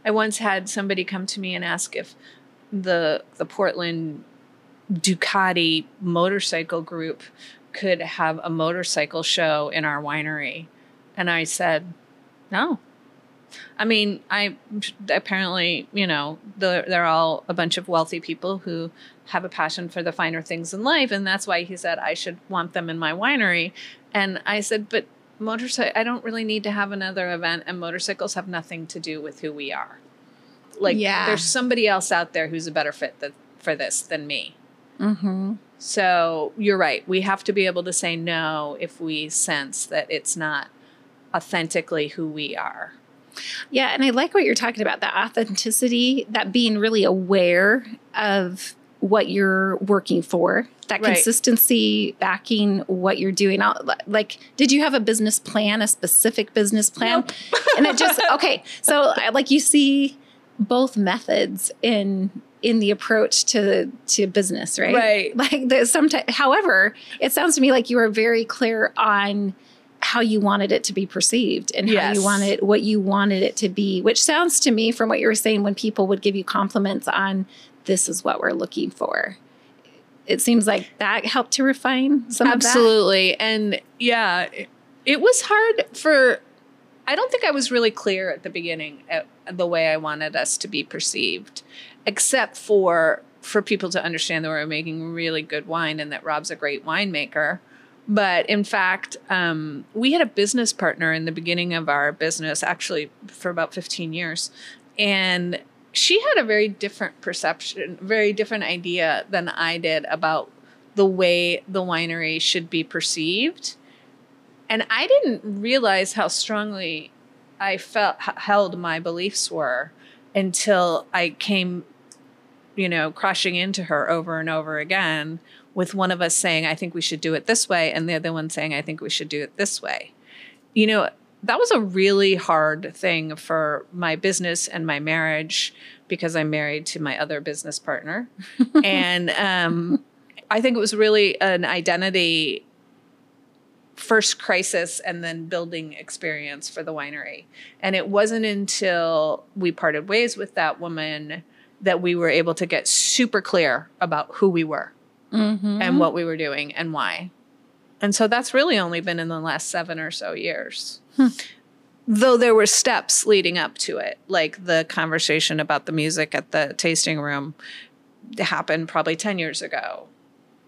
I once had somebody come to me and ask if the the Portland Ducati motorcycle group could have a motorcycle show in our winery. And I said, "No." I mean, I apparently, you know, they're, they're all a bunch of wealthy people who have a passion for the finer things in life. And that's why he said I should want them in my winery. And I said, but motorcycle, I don't really need to have another event, and motorcycles have nothing to do with who we are. Like, Yeah. there's somebody else out there who's a better fit th- for this than me. mm-hmm. So you're right. We have to be able to say no if we sense that it's not authentically who we are. Yeah, and I like what you're talking about that authenticity, that being really aware of what you're working for, that Right. consistency backing what you're doing. I'll- Like, did you have a business plan, a specific business plan? and it just [laughs] okay. So, like, you see both methods in in the approach to to business, right? Right. [laughs] Like, there's sometimes, however, it sounds to me like you were very clear on how you wanted it to be perceived and how you wanted what you wanted it to be which sounds to me from what you were saying when people would give you compliments on this is what we're looking for it seems like that helped to refine some Absolutely. And yeah, it, it was hard for, I don't think I was really clear at the beginning at the way I wanted us to be perceived, except for for people to understand that we're making really good wine and that Rob's a great winemaker. But in fact, um, we had a business partner in the beginning of our business, actually for about 15 years. And she had a very different perception, very different idea than I did about the way the winery should be perceived. And I didn't realize how strongly I felt held my beliefs were until I came, you know, crashing into her over and over again with one of us saying, I think we should do it this way, and the other one saying, I think we should do it this way. You know, that was a really hard thing for my business and my marriage because I'm married to my other business partner. [laughs] and um, I think it was really an identity first crisis and then building experience for the winery. And it wasn't until we parted ways with that woman that we were able to get super clear about who we were Mhm. and what we were doing and why. And so that's really only been in the last seven or so years. Though there were steps leading up to it, like the conversation about the music at the tasting room happened probably 10 years ago.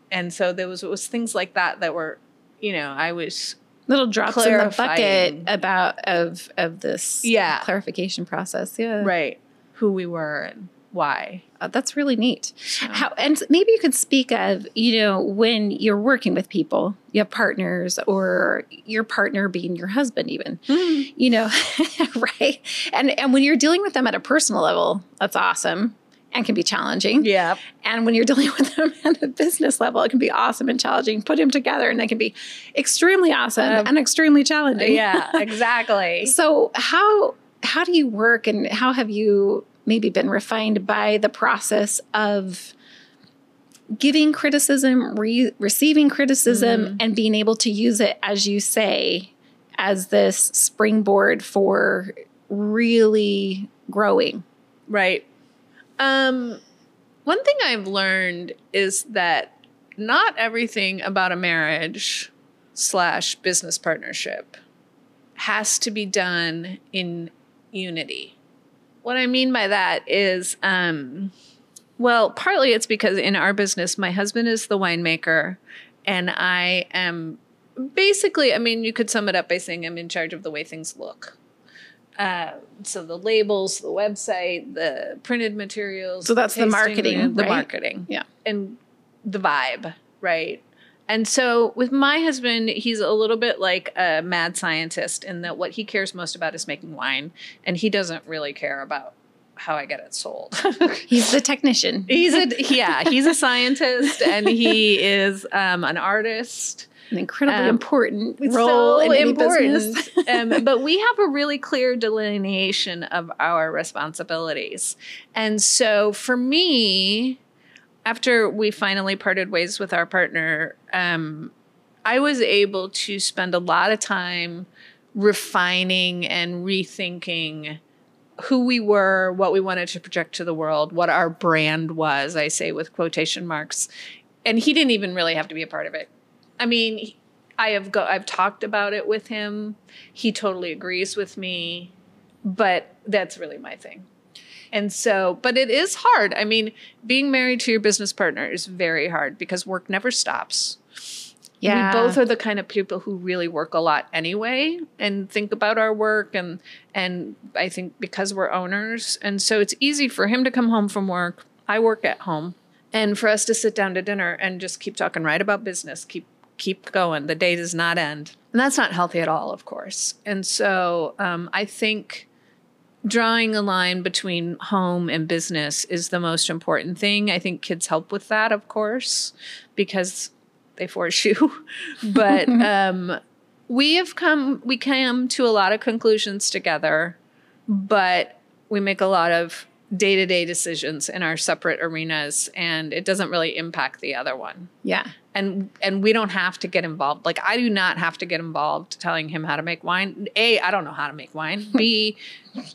And so there was, it was things like that that were, you know, I was little drops in the bucket about of of this Yeah. clarification process yeah right who we were and why. Uh, that's really neat How, and maybe you could speak of, you know, when you're working with people, you have partners or your partner being your husband, even, you know, [laughs] right? And and when you're dealing with them at a personal level, that's awesome. And can be challenging. Yeah. And when you're [laughs] dealing with them at a business level, it can be awesome and challenging. Put them together and they can be extremely awesome Um, and extremely challenging. Yeah, [laughs] exactly. So how how do you work and how have you maybe been refined by the process of giving criticism, re- receiving criticism and being able to use it as you say as this springboard for really growing? Right. Um, one thing I've learned is that not everything about a marriage slash business partnership has to be done in unity. What I mean by that is, um, well, partly it's because in our business, my husband is the winemaker, and I am basically, I mean, you could sum it up by saying I'm in charge of the way things look. Uh, so the labels, the website, the printed materials. So that's the tasting marketing, room, the right? marketing, Yeah. and the vibe, right? And so with my husband, he's a little bit like a mad scientist in that what he cares most about is making wine, and he doesn't really care about how I get it sold. [laughs] He's the technician. he's a yeah, he's a [laughs] scientist, and he is um, an artist An incredibly Um, important role so in any important. business. [laughs] um, but we have a really clear delineation of our responsibilities. And so for me, after we finally parted ways with our partner, um, I was able to spend a lot of time refining and rethinking who we were, what we wanted to project to the world, what our brand was, I say with quotation marks. And he didn't even really have to be a part of it. I mean, I have go I've talked about it with him. He totally agrees with me, but that's really my thing. And so, but it is hard. I mean, being married to your business partner is very hard because work never stops. Yeah. We both are the kind of people who really work a lot anyway and think about our work and and I think because we're owners and so it's easy for him to come home from work. I work at home and for us to sit down to dinner and just keep talking right about business, keep keep going. The day does not end. And that's not healthy at all, of course. And so um, I think drawing a line between home and business is the most important thing. I think kids help with that, of course, because they force you. [laughs] but [laughs] um, we have come we came to a lot of conclusions together, but we make a lot of day-to-day decisions in our separate arenas and it doesn't really impact the other one yeah. And and we don't have to get involved. Like i do not have to get involved telling him how to make wine. A i don't know how to make wine. B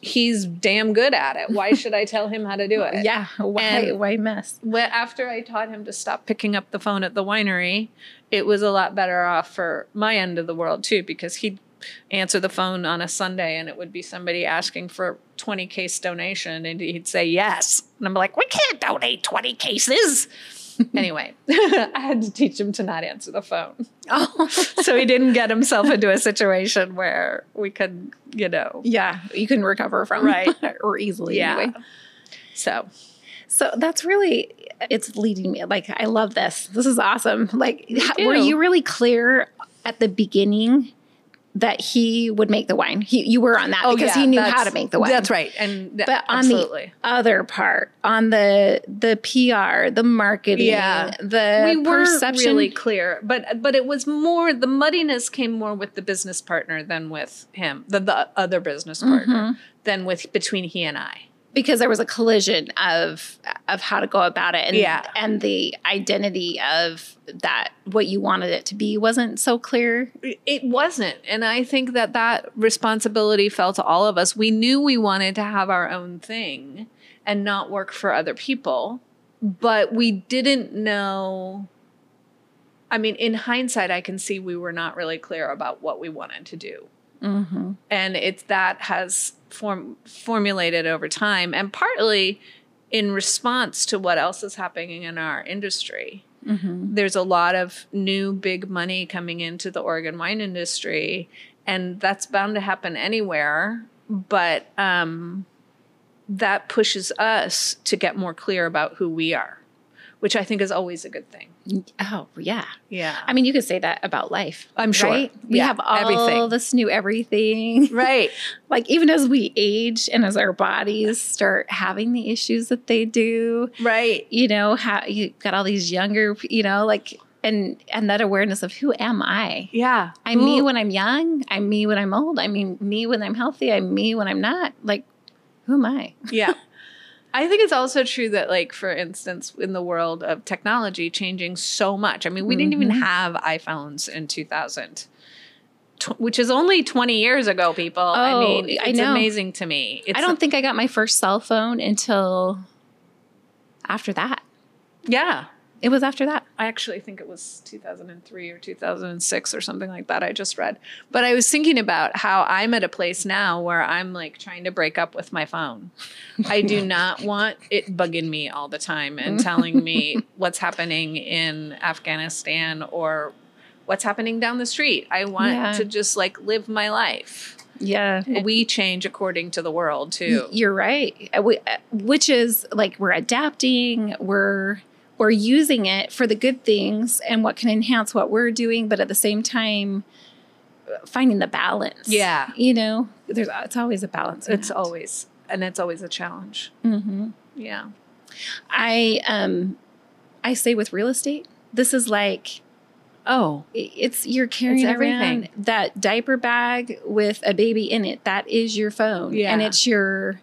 he's damn good at it. Why should i tell him how to do it? [laughs] Yeah. Why, And- why mess? well, after i taught him to stop picking up the phone at the winery it was a lot better off for my end of the world too because he'd answer the phone on a sunday and it would be somebody asking for 20 case donation and he'd say yes. And i'm like we can't donate 20 cases anyway [laughs] i had to teach him to not answer the phone [laughs] Oh. so he didn't get himself into a situation where we could, you know, yeah. You can recover from. Right. [laughs] or easily. yeah. Anyway. So So that's really it's leading me like I love this. This is awesome. Like were you really clear at the beginning that he would make the wine? He, you were on that because he knew how Oh, to make the wine. That's right, and th- But on absolutely, the other part, on the the PR, the marketing, Yeah. the we were perception, really clear, but but it was more the muddiness came more with the business partner than with him, the the other business partner, Mm-hmm. than with between he and I. because there was a collision of of how to go about it, and Yeah. and the identity of that what you wanted it to be wasn't so clear. It wasn't. And I think that that responsibility fell to all of us. We knew we wanted to have our own thing and not work for other people, but we didn't know. I mean, in hindsight, I can see we were not really clear about what we wanted to do. Mm-hmm. And it's that has form, formulated over time and partly in response to what else is happening in our industry Mm-hmm. there's a lot of new big money coming into the Oregon wine industry, and that's bound to happen anywhere. But um, that pushes us to get more clear about who we are. Which I think is always a good thing. Oh, yeah. Yeah. I mean, you could say that about life. I'm sure. Right? We Yeah, have all everything. this new everything. [laughs] right. like even as we age and as our bodies start having the issues that they do, Right. you know, how you got all these younger, you know, like and and that awareness of who am I? Yeah. I'm me when I'm young. I'm me when I'm old. I mean, me when I'm healthy. I'm me when I'm not. Like, who am I? yeah. [laughs] I think it's also true that, like, for instance, in the world of technology changing so much, I mean, we didn't even Mhm. have iPhones in 2000, tw- which is only 20 years ago, people. I Oh, mean, I it's know. amazing to me. It's I don't think I got my first cell phone until after that. yeah. It was after that. I actually think it was 2003 or 2006 or something like that. I just read. But I was thinking about how I'm at a place now where I'm like trying to break up with my phone. I do [laughs] not want it bugging me all the time and [laughs] telling me what's happening in Afghanistan or what's happening down the street. I want Yeah. to just like live my life. Yeah. We change according to the world too. You're right. Uh, we- uh, Which is like we're adapting, we're we're using it for the good things and what can enhance what we're doing, but at the same time finding the balance. Yeah. You know, there's it's always a balance. It's always and it's always a challenge. hmm Yeah. I um I say with real estate, this is like Oh, it's you're carrying It's everything. that diaper bag with a baby in it. That is your phone, Yeah. and it's your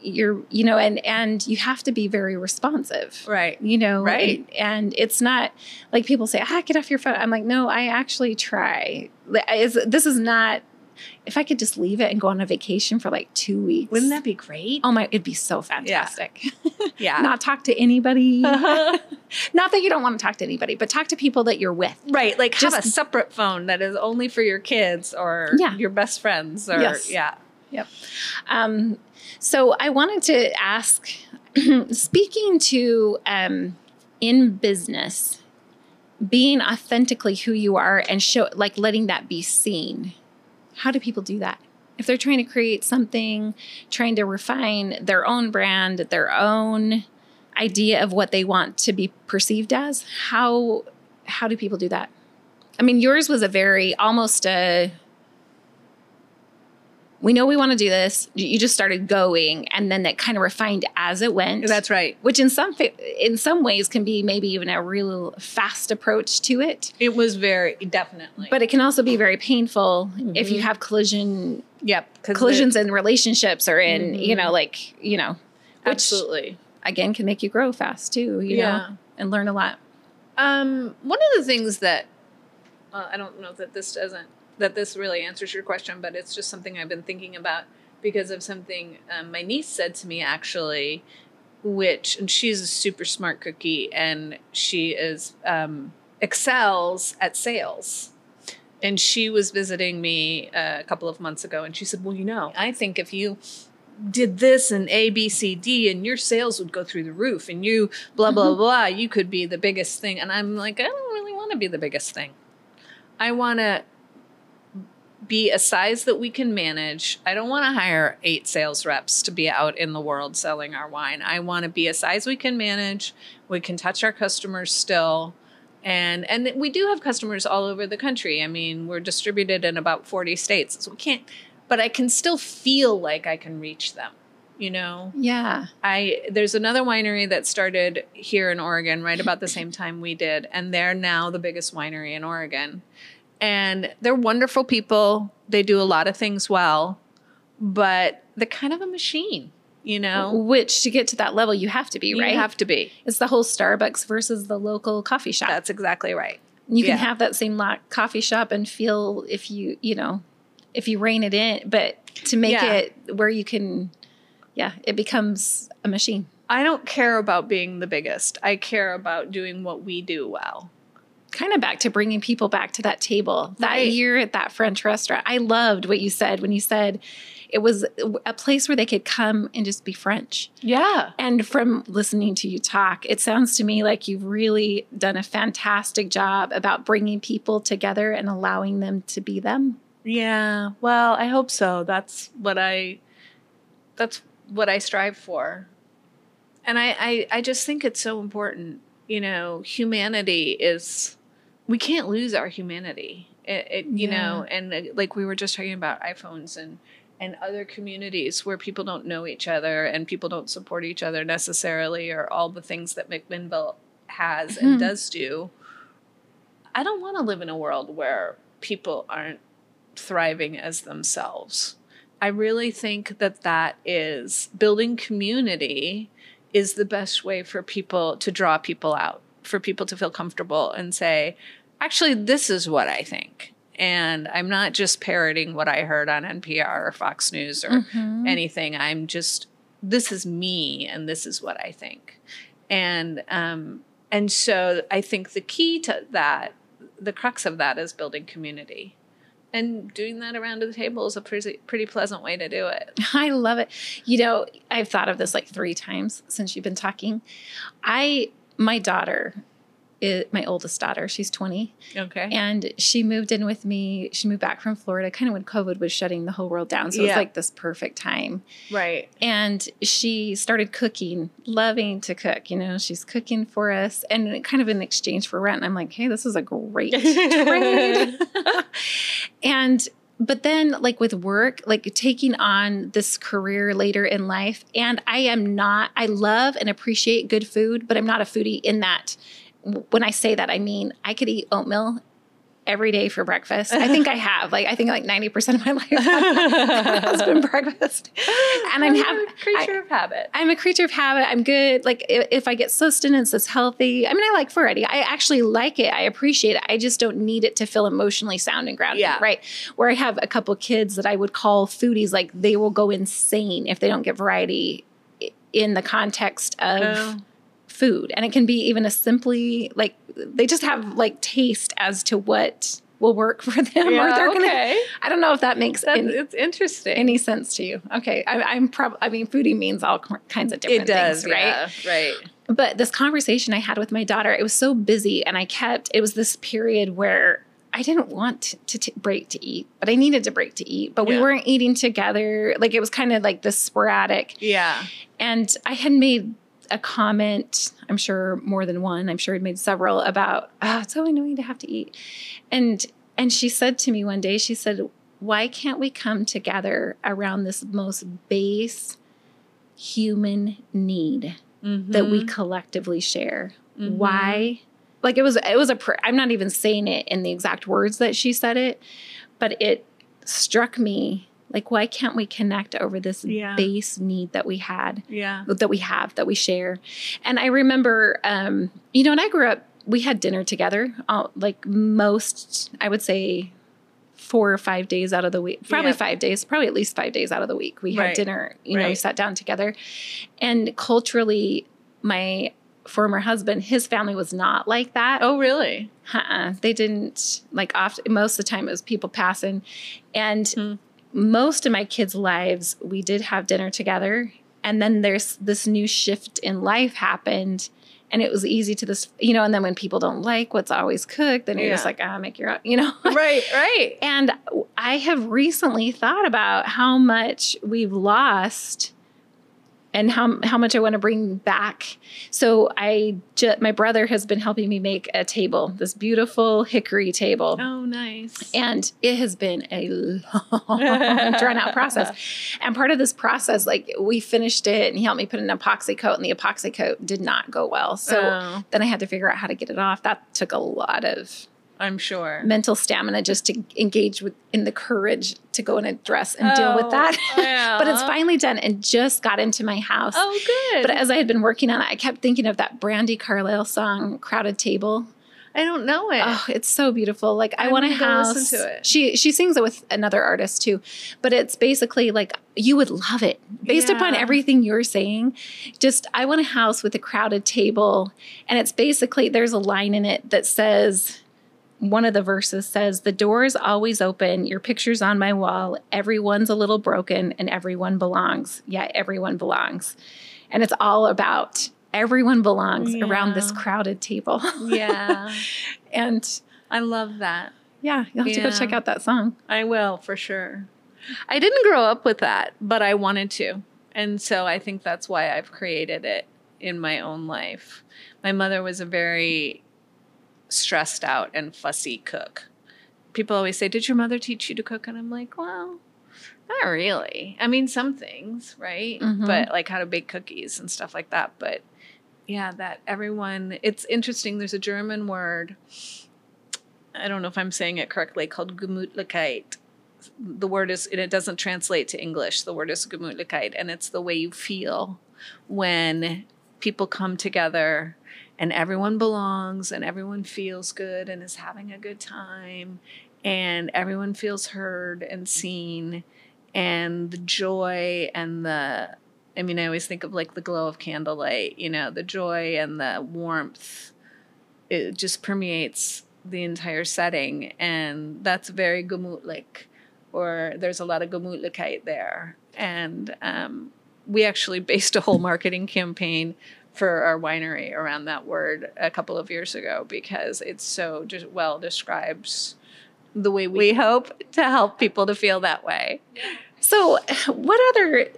your you know, and and you have to be very responsive. right. you know Right. and, and it's not like people say ah get off your phone i'm like no i actually try is- this is not if i could just leave it and go on a vacation for like two weeks Wouldn't that be great? oh my it'd be so fantastic Yeah. [laughs] not talk to anybody Uh-huh. [laughs] not that you don't want to talk to anybody but talk to people that you're with right. Like have a separate phone that is only for your kids or Yeah. your best friends or Yes. yeah. Um, so I wanted to ask, [clears throat] speaking to um, in business, being authentically who you are and show like letting that be seen. How do people do that? If they're trying to create something, trying to refine their own brand, their own idea of what they want to be perceived as, how how do people do that? I mean, yours was a very almost a we know we want to do this. You you just started going, and then that kind of refined as it went. That's right. which in some in some ways can be maybe even a real fast approach to it, It was very definitely. but it can also be very painful if you Mhm. have collision yep. collisions in relationships or in you Mhm. know like you know absolutely. again can make you grow fast too. You Yeah. know and learn a lot. Um, one of the things that uh, I don't know that this doesn't that this really answers your question, but it's just something I've been thinking about because of something um, my niece said to me actually, which and she's a super smart cookie and she is um, excels at sales. And she was visiting me uh, a couple of months ago, and she said, "Well, you know, I think if you did this and A, B, C, D, and your sales would go through the roof, and you blah blah blah, you could be the biggest thing." And I'm like, I don't really want to be the biggest thing. I want to be a size that we can manage. I don't want to hire eight sales reps to be out in the world selling our wine. I want to be a size we can manage. We can touch our customers still. And and we do have customers all over the country. I mean, we're distributed in about 40 states. So we can't but I can still feel like I can reach them, you know? Yeah. I there's another winery that started here in Oregon right about the same time we did, and they're now the biggest winery in Oregon. And they're wonderful people. They do a lot of things well, but they're kind of a machine, you know. Which to get to that level you have to be right? You have to be. it's the whole Starbucks versus the local coffee shop. That's exactly right. you can have that same coffee shop and feel if you you know if you rein it in but to make Yeah. it where you can yeah it becomes a machine I don't care about being the biggest. I care about doing what we do well. Kind of back to bringing people back to that table that Right. year at that french restaurant i loved what you said when you said it was a place where they could come and just be french Yeah. and from listening to you talk it sounds to me like you've really done a fantastic job about bringing people together and allowing them to be them Yeah. Well, I hope so. That's what I that's what I strive for. And I, I, I just think it's so important. You know, humanity is, we can't lose our humanity. It, it you Yeah. know, and uh, like we were just talking about iPhones and, and other communities where people don't know each other and people don't support each other necessarily or all the things that McMinnville has and does do. I don't want to live in a world where people aren't thriving as themselves. I really think that that is building community is the best way for people to draw people out, for people to feel comfortable and say, actually, this is what I think. And I'm not just parroting what I heard on NPR or Fox News or Mhm. anything. I'm just, this is me and this is what I think. And, um, and so I think the key to that, the crux of that is building community. And doing that around the table is a pretty, pretty pleasant way to do it. [laughs] I love it. You know, I've thought of this like three times since you've been talking. I, my daughter, is, my oldest daughter, she's 20, Okay. and she moved in with me. She moved back from Florida kind of when COVID was shutting the whole world down. So it was like this perfect time. right. And she started cooking, loving to cook. You know, she's cooking for us and kind of in exchange for rent. And I'm like, hey, this is a great [laughs] trade. [laughs] and but then like with work like taking on this career later in life and i am not i love and appreciate good food but i'm not a foodie in that when i say that i mean i could eat oatmeal every day for breakfast i think i [laughs] have like i think like 90% of my life [laughs] has been breakfast [laughs] and i'm a happy creature of habit. I'm a creature of habit. I'm good. Like if, if I get sustenance that's healthy, I mean, I like variety. I actually like it. I appreciate it. I just don't need it to feel emotionally sound and grounded. Yeah. Right. Where I have a couple kids that I would call foodies, like they will go insane if they don't get variety in the context of Oh. Food. And it can be even a simply like they just have like taste as to what will work [laughs] for them. or Yeah, they're gonna okay. I don't know if that makes That's, any, it's interesting. any sense to you. Okay. I, I'm probably, I mean, foodie means all kinds of different it does, things, right? yeah, right. But this conversation I had with my daughter, it was so busy, and I kept. It was this period where I didn't want to t- break to eat, but I needed to break to eat. But we weren't eating together. Like it was kind of like this sporadic. Yeah. And I had made a comment. I'm sure more than one. I'm sure I'd made several about. Oh, it's so annoying to have to eat. And and she said to me one day. She said, "Why can't we come together around this most base human need?" that we Mhm. collectively share. Mhm. Why? Like it was it was a pr- I'm not even saying it in the exact words that she said it, but it struck me like why can't we connect over this Yeah. base need that we had Yeah. that we have that we share. And I remember um you know when I grew up we had dinner together uh, like most I would say four or five days out of the week probably Yeah. five days probably at least five days out of the week we had Right. dinner you know we sat down together and culturally my former husband his family was not like that Oh, really? uh-uh. they didn't like often most of the time it was people passing and Hmm. Most of my kids lives we did have dinner together and then there's this new shift in life happened and it was easy to this you know and then when people don't like what's always cooked then you're just like ah make your own you know [laughs] right, right. and I have recently thought about how much we've lost and how, how much I want to bring back. So I ju- my brother has been helping me make a table, this beautiful hickory table. Oh, nice. And it has been a long, [laughs] drawn out process. And part of this process, like we finished it and he helped me put an epoxy coat, and the epoxy coat did not go well. So Oh, then I had to figure out how to get it off. That took a lot of I'm sure. mental stamina just to engage with in the courage to go and address dress and deal with Oh, that. yeah. [laughs] but it's finally done and just got into my house. Oh, good. But as I had been working on it, I kept thinking of that Brandi Carlile song, Crowded Table. I don't know it. Oh, it's so beautiful. Like I I'm want a house. listen to it. She she sings it with another artist too. But it's basically like you would love it. Based upon everything you're saying. Just I want a house with a crowded table. And it's basically there's a line in it that says one of the verses says, The door is always open. Your picture's on my wall. Everyone's a little broken and everyone belongs. Yeah, everyone belongs. And it's all about everyone belongs around this crowded table. [laughs] yeah. and I love that. yeah, you'll have to go check out that song. I will for sure. I didn't grow up with that, but I wanted to. And so I think that's why I've created it. in my own life. My mother was a very stressed out and fussy cook. People always say, Did your mother teach you to cook? And I'm like, Well, not really. I mean, some things, right? Mhm. But like how to bake cookies and stuff like that. But yeah, that everyone, it's interesting. There's a German word, I don't know if I'm saying it correctly, called Gemütlichkeit. The word is, and it doesn't translate to English. The word is Gemütlichkeit, and it's the way you feel when people come together and everyone belongs and everyone feels good and is having a good time and everyone feels heard and seen and the joy and the I mean I always think of like the glow of candlelight, you know, the joy and the warmth. It just permeates the entire setting and that's very gemütlich or there's a lot of gemütlichkeit there. And um, we actually based a whole marketing campaign for our winery around that word a couple of years ago because it's so just well describes the way we hope to help people to feel that way. So, what other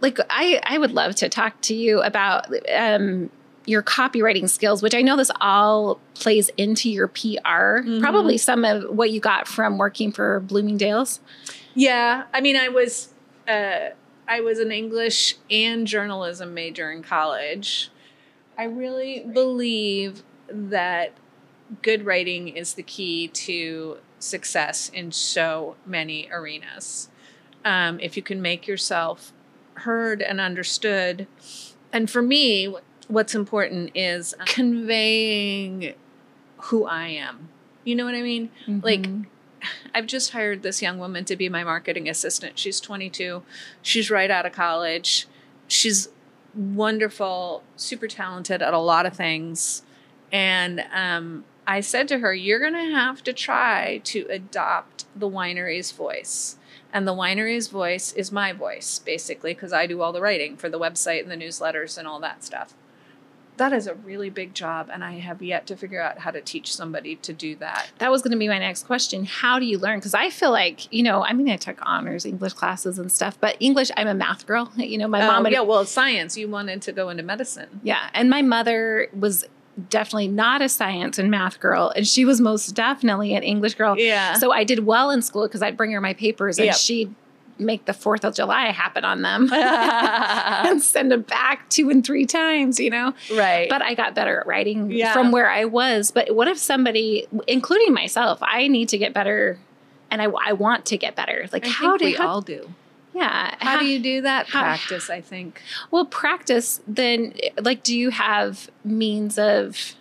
like I I would love to talk to you about um your copywriting skills, which I know this all plays into your PR. Mhm. Probably some of what you got from working for Bloomingdale's. Yeah, I mean, I was uh, I was an English and journalism major in college. I really believe that good writing is the key to success in so many arenas. Um, if you can make yourself heard and understood, and for me, what's important is conveying who I am. You know what I mean? Like, Mhm. I've just hired this young woman to be my marketing assistant. She's 22. She's right out of college. She's wonderful, super talented at a lot of things. And um, I said to her, You're going to have to try to adopt the winery's voice. And the winery's voice is my voice, basically, because I do all the writing for the website and the newsletters and all that stuff. That is a really big job, and I have yet to figure out how to teach somebody to do that. that was going to be my next question. How do you learn? Because I feel like, you know, I mean, I took honors English classes and stuff, but English, I'm a math girl. [laughs] You know, my Oh, mom, had- yeah, well, it's science. You wanted to go into medicine. yeah, and my mother was definitely not a science and math girl, and she was most definitely an English girl. Yeah. So I did well in school because I'd bring her my papers, and Yep. she'd make the Fourth of July happen on them. [laughs] [laughs] and send them back two and three times, you know. right. But I got better at writing Yeah. from where I was. But what if somebody, including myself, I need to get better, and I, I want to get better. Like I how do we how, all do. yeah How, do you do that? how- Practice, I think. well practice? Then like, do you have means of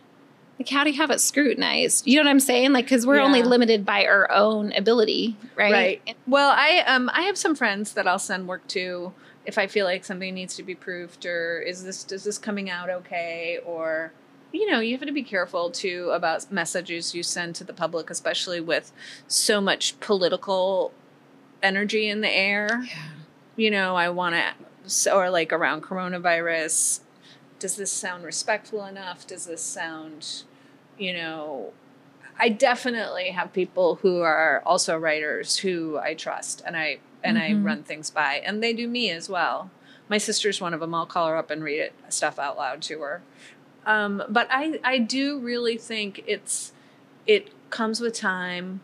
like how do you have it scrutinized? You know what I'm saying? Like because we're only limited by our own ability, right? Well, I um I have some friends that I'll send work to if I feel like something needs to be proofed or is this is this coming out okay or you know, you have to be careful too about messages you send to the public, especially with so much political energy in the air. Yeah. you know, I want to, or like around coronavirus, does this sound respectful enough? Does this sound, you know, I definitely have people who are also writers who I trust and I and I Mhm. run things by, and they do me as well. My sister's one of them. I'll call her up and read it stuff out loud to her. Um, but I I do really think it's it comes with time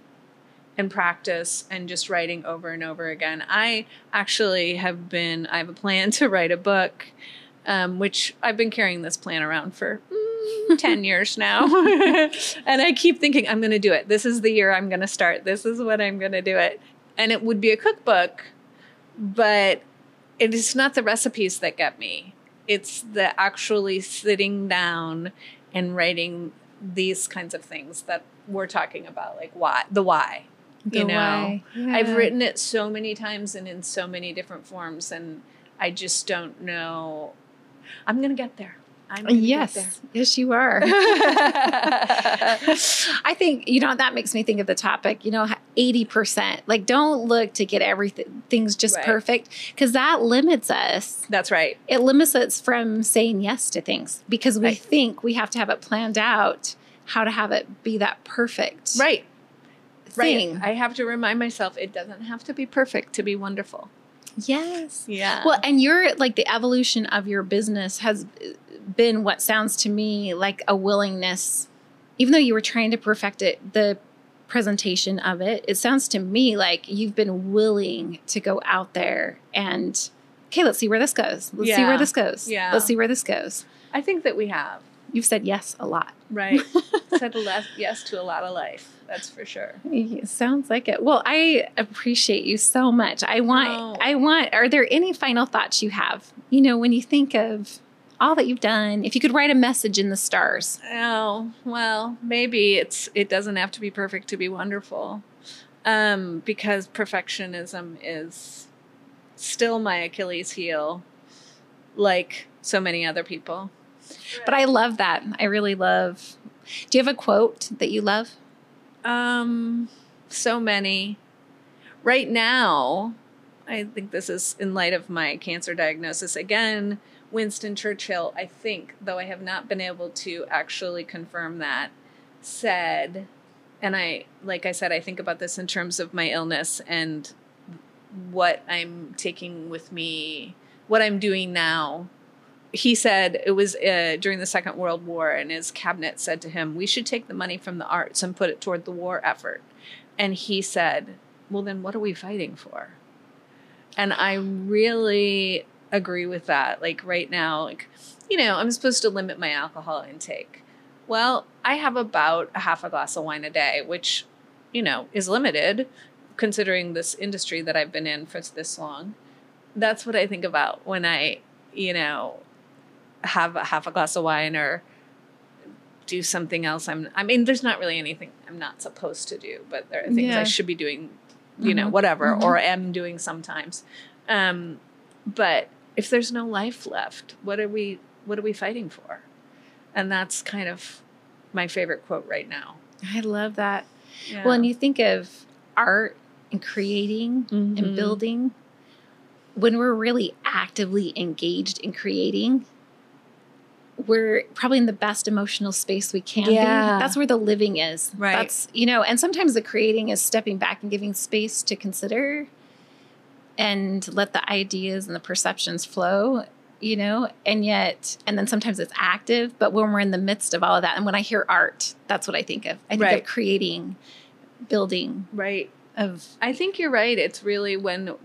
and practice and just writing over and over again. I actually have been, I have a plan [laughs] to write a book, um, which I've been carrying this plan around for mm, 10 years now. [laughs] and I keep thinking, I'm going to do it. This is the year I'm going to start. This is when I'm going to do it. And it would be a cookbook, but it is not the recipes that get me. It's the actually sitting down and writing these kinds of things that we're talking about, like why, the why you The know why. i've written it so many times and in so many different forms and i just don't know i'm gonna get there i'm uh, gonna Yes, yes, you are. [laughs] [laughs] I think you know that makes me think of the topic. You know, eighty percent. Like, don't look to get everything things just Right. perfect because that limits us. that's right It limits us from saying yes to things because we Right. think we have to have it planned out how to have it be that perfect right thing. right i have to remind myself it doesn't have to be perfect to be wonderful Yes. yeah Well, and you're like the evolution of your business has been what sounds to me like a willingness, even though you were trying to perfect it, the presentation of it, it sounds to me like you've been willing to go out there and, okay, let's see where this goes. Let's see where this goes. Yeah. Let's see where this goes. I think that we have. You've said yes a lot. Right. [laughs] Said a yes to a lot of life. That's for sure. It sounds like it. Well, I appreciate you so much. I want, Oh. I want, are there any final thoughts you have? You know, when you think of all that you've done, if you could write a message in the stars. Oh, well, maybe it's it doesn't have to be perfect to be wonderful. Um, because perfectionism is still my Achilles heel, like so many other people. But I love that. I really love. Do you have a quote that you love? Um, so many. Right now, I think this is in light of my cancer diagnosis. Again, Winston Churchill, I think, though I have not been able to actually confirm that, said, and I, like I said, I think about this in terms of my illness and what I'm taking with me, what I'm doing now. He said it was uh, during the Second World War, and his cabinet said to him, We should take the money from the arts and put it toward the war effort. And he said, Well, then what are we fighting for? And I really agree with that. Like right now, like, you know, I'm supposed to limit my alcohol intake. Well, I have about a half a glass of wine a day, which, you know, is limited considering this industry that I've been in for this long. That's what I think about when I, you know, have a half a glass of wine or do something else. I'm I mean, there's not really anything I'm not supposed to do, but there are things Yeah. I should be doing, you know, Mhm. whatever, Mhm. or am doing sometimes. Um, but if there's no life left, what are we what are we fighting for? And that's kind of my favorite quote right now. I love that. Yeah. Well, and you think of art and creating Mhm. and building, when we're really actively engaged in creating, we're probably in the best emotional space we can Yeah. be. That's where the living is. Right. That's, you know, and sometimes the creating is stepping back and giving space to consider and let the ideas and the perceptions flow, you know, and yet, and then sometimes it's active, but when we're in the midst of all of that, and when I hear art, that's what I think of. I think Right. of creating, building, right. of I think you're right. It's really when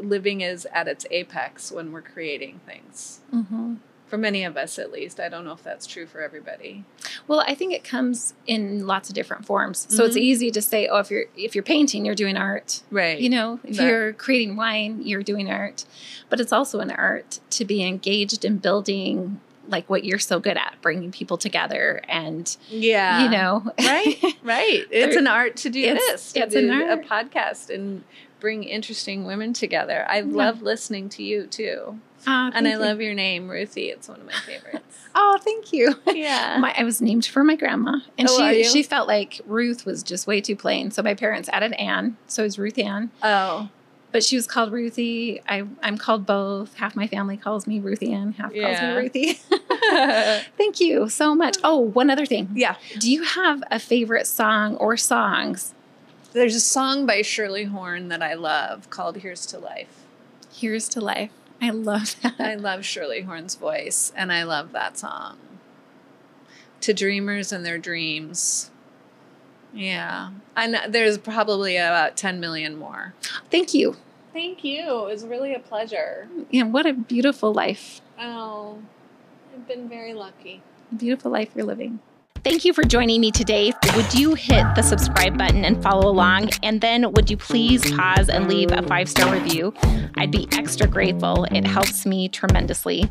living is at its apex when we're creating things. mhm. For many of us, at least. I don't know if that's true for everybody. Well, I think it comes in lots of different forms. So it's Mhm. easy to say, oh, if you're if you're painting, you're doing art. Right. You know, if Right. you're creating wine, you're doing art. But it's also an art to be engaged in building like what you're so good at, bringing people together and yeah. you know, right. [laughs] Right. It's an art to do it's- this. To it's an art. a podcast and bring interesting women together. I love listening to you too. Ah, and I you. love your name, Ruthie. It's one of my favorites. [laughs] Oh, thank you. yeah. My, I was named for my grandma, and Oh, she she felt like Ruth was just way too plain. So my parents added Anne, so it's Ruth Ann. oh. But she was called Ruthie. I, I'm called both. Half my family calls me Ruthie Ann, half Yeah. calls me Ruthie. [laughs] [laughs] Thank you so much. Oh, one other thing. yeah. Do you have a favorite song or songs? There's a song by Shirley Horn that I love called Here's to Life. Here's to life. I love that. I love Shirley Horn's voice, and I love that song. To dreamers and their dreams. Yeah. And there's probably about 10 million more. Thank you. Thank you. It was really a pleasure. And what a beautiful life. Oh, I've been very lucky. Beautiful life you're living. Thank you for joining me today. Would you hit the subscribe button and follow along? And then would you please pause and leave a five star review? I'd be extra grateful. It helps me tremendously.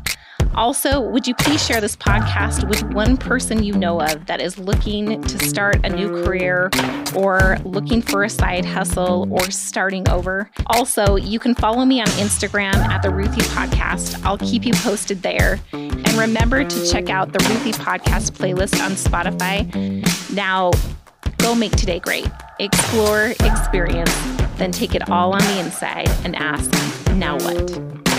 Also, would you please share this podcast with one person you know of that is looking to start a new career or looking for a side hustle or starting over? Also, you can follow me on Instagram at the Ruthie Podcast. I'll keep you posted there. And remember to check out the Ruthie Podcast playlist on Spotify. Now, go make today great. Explore, experience, then take it all on the inside and ask, now what?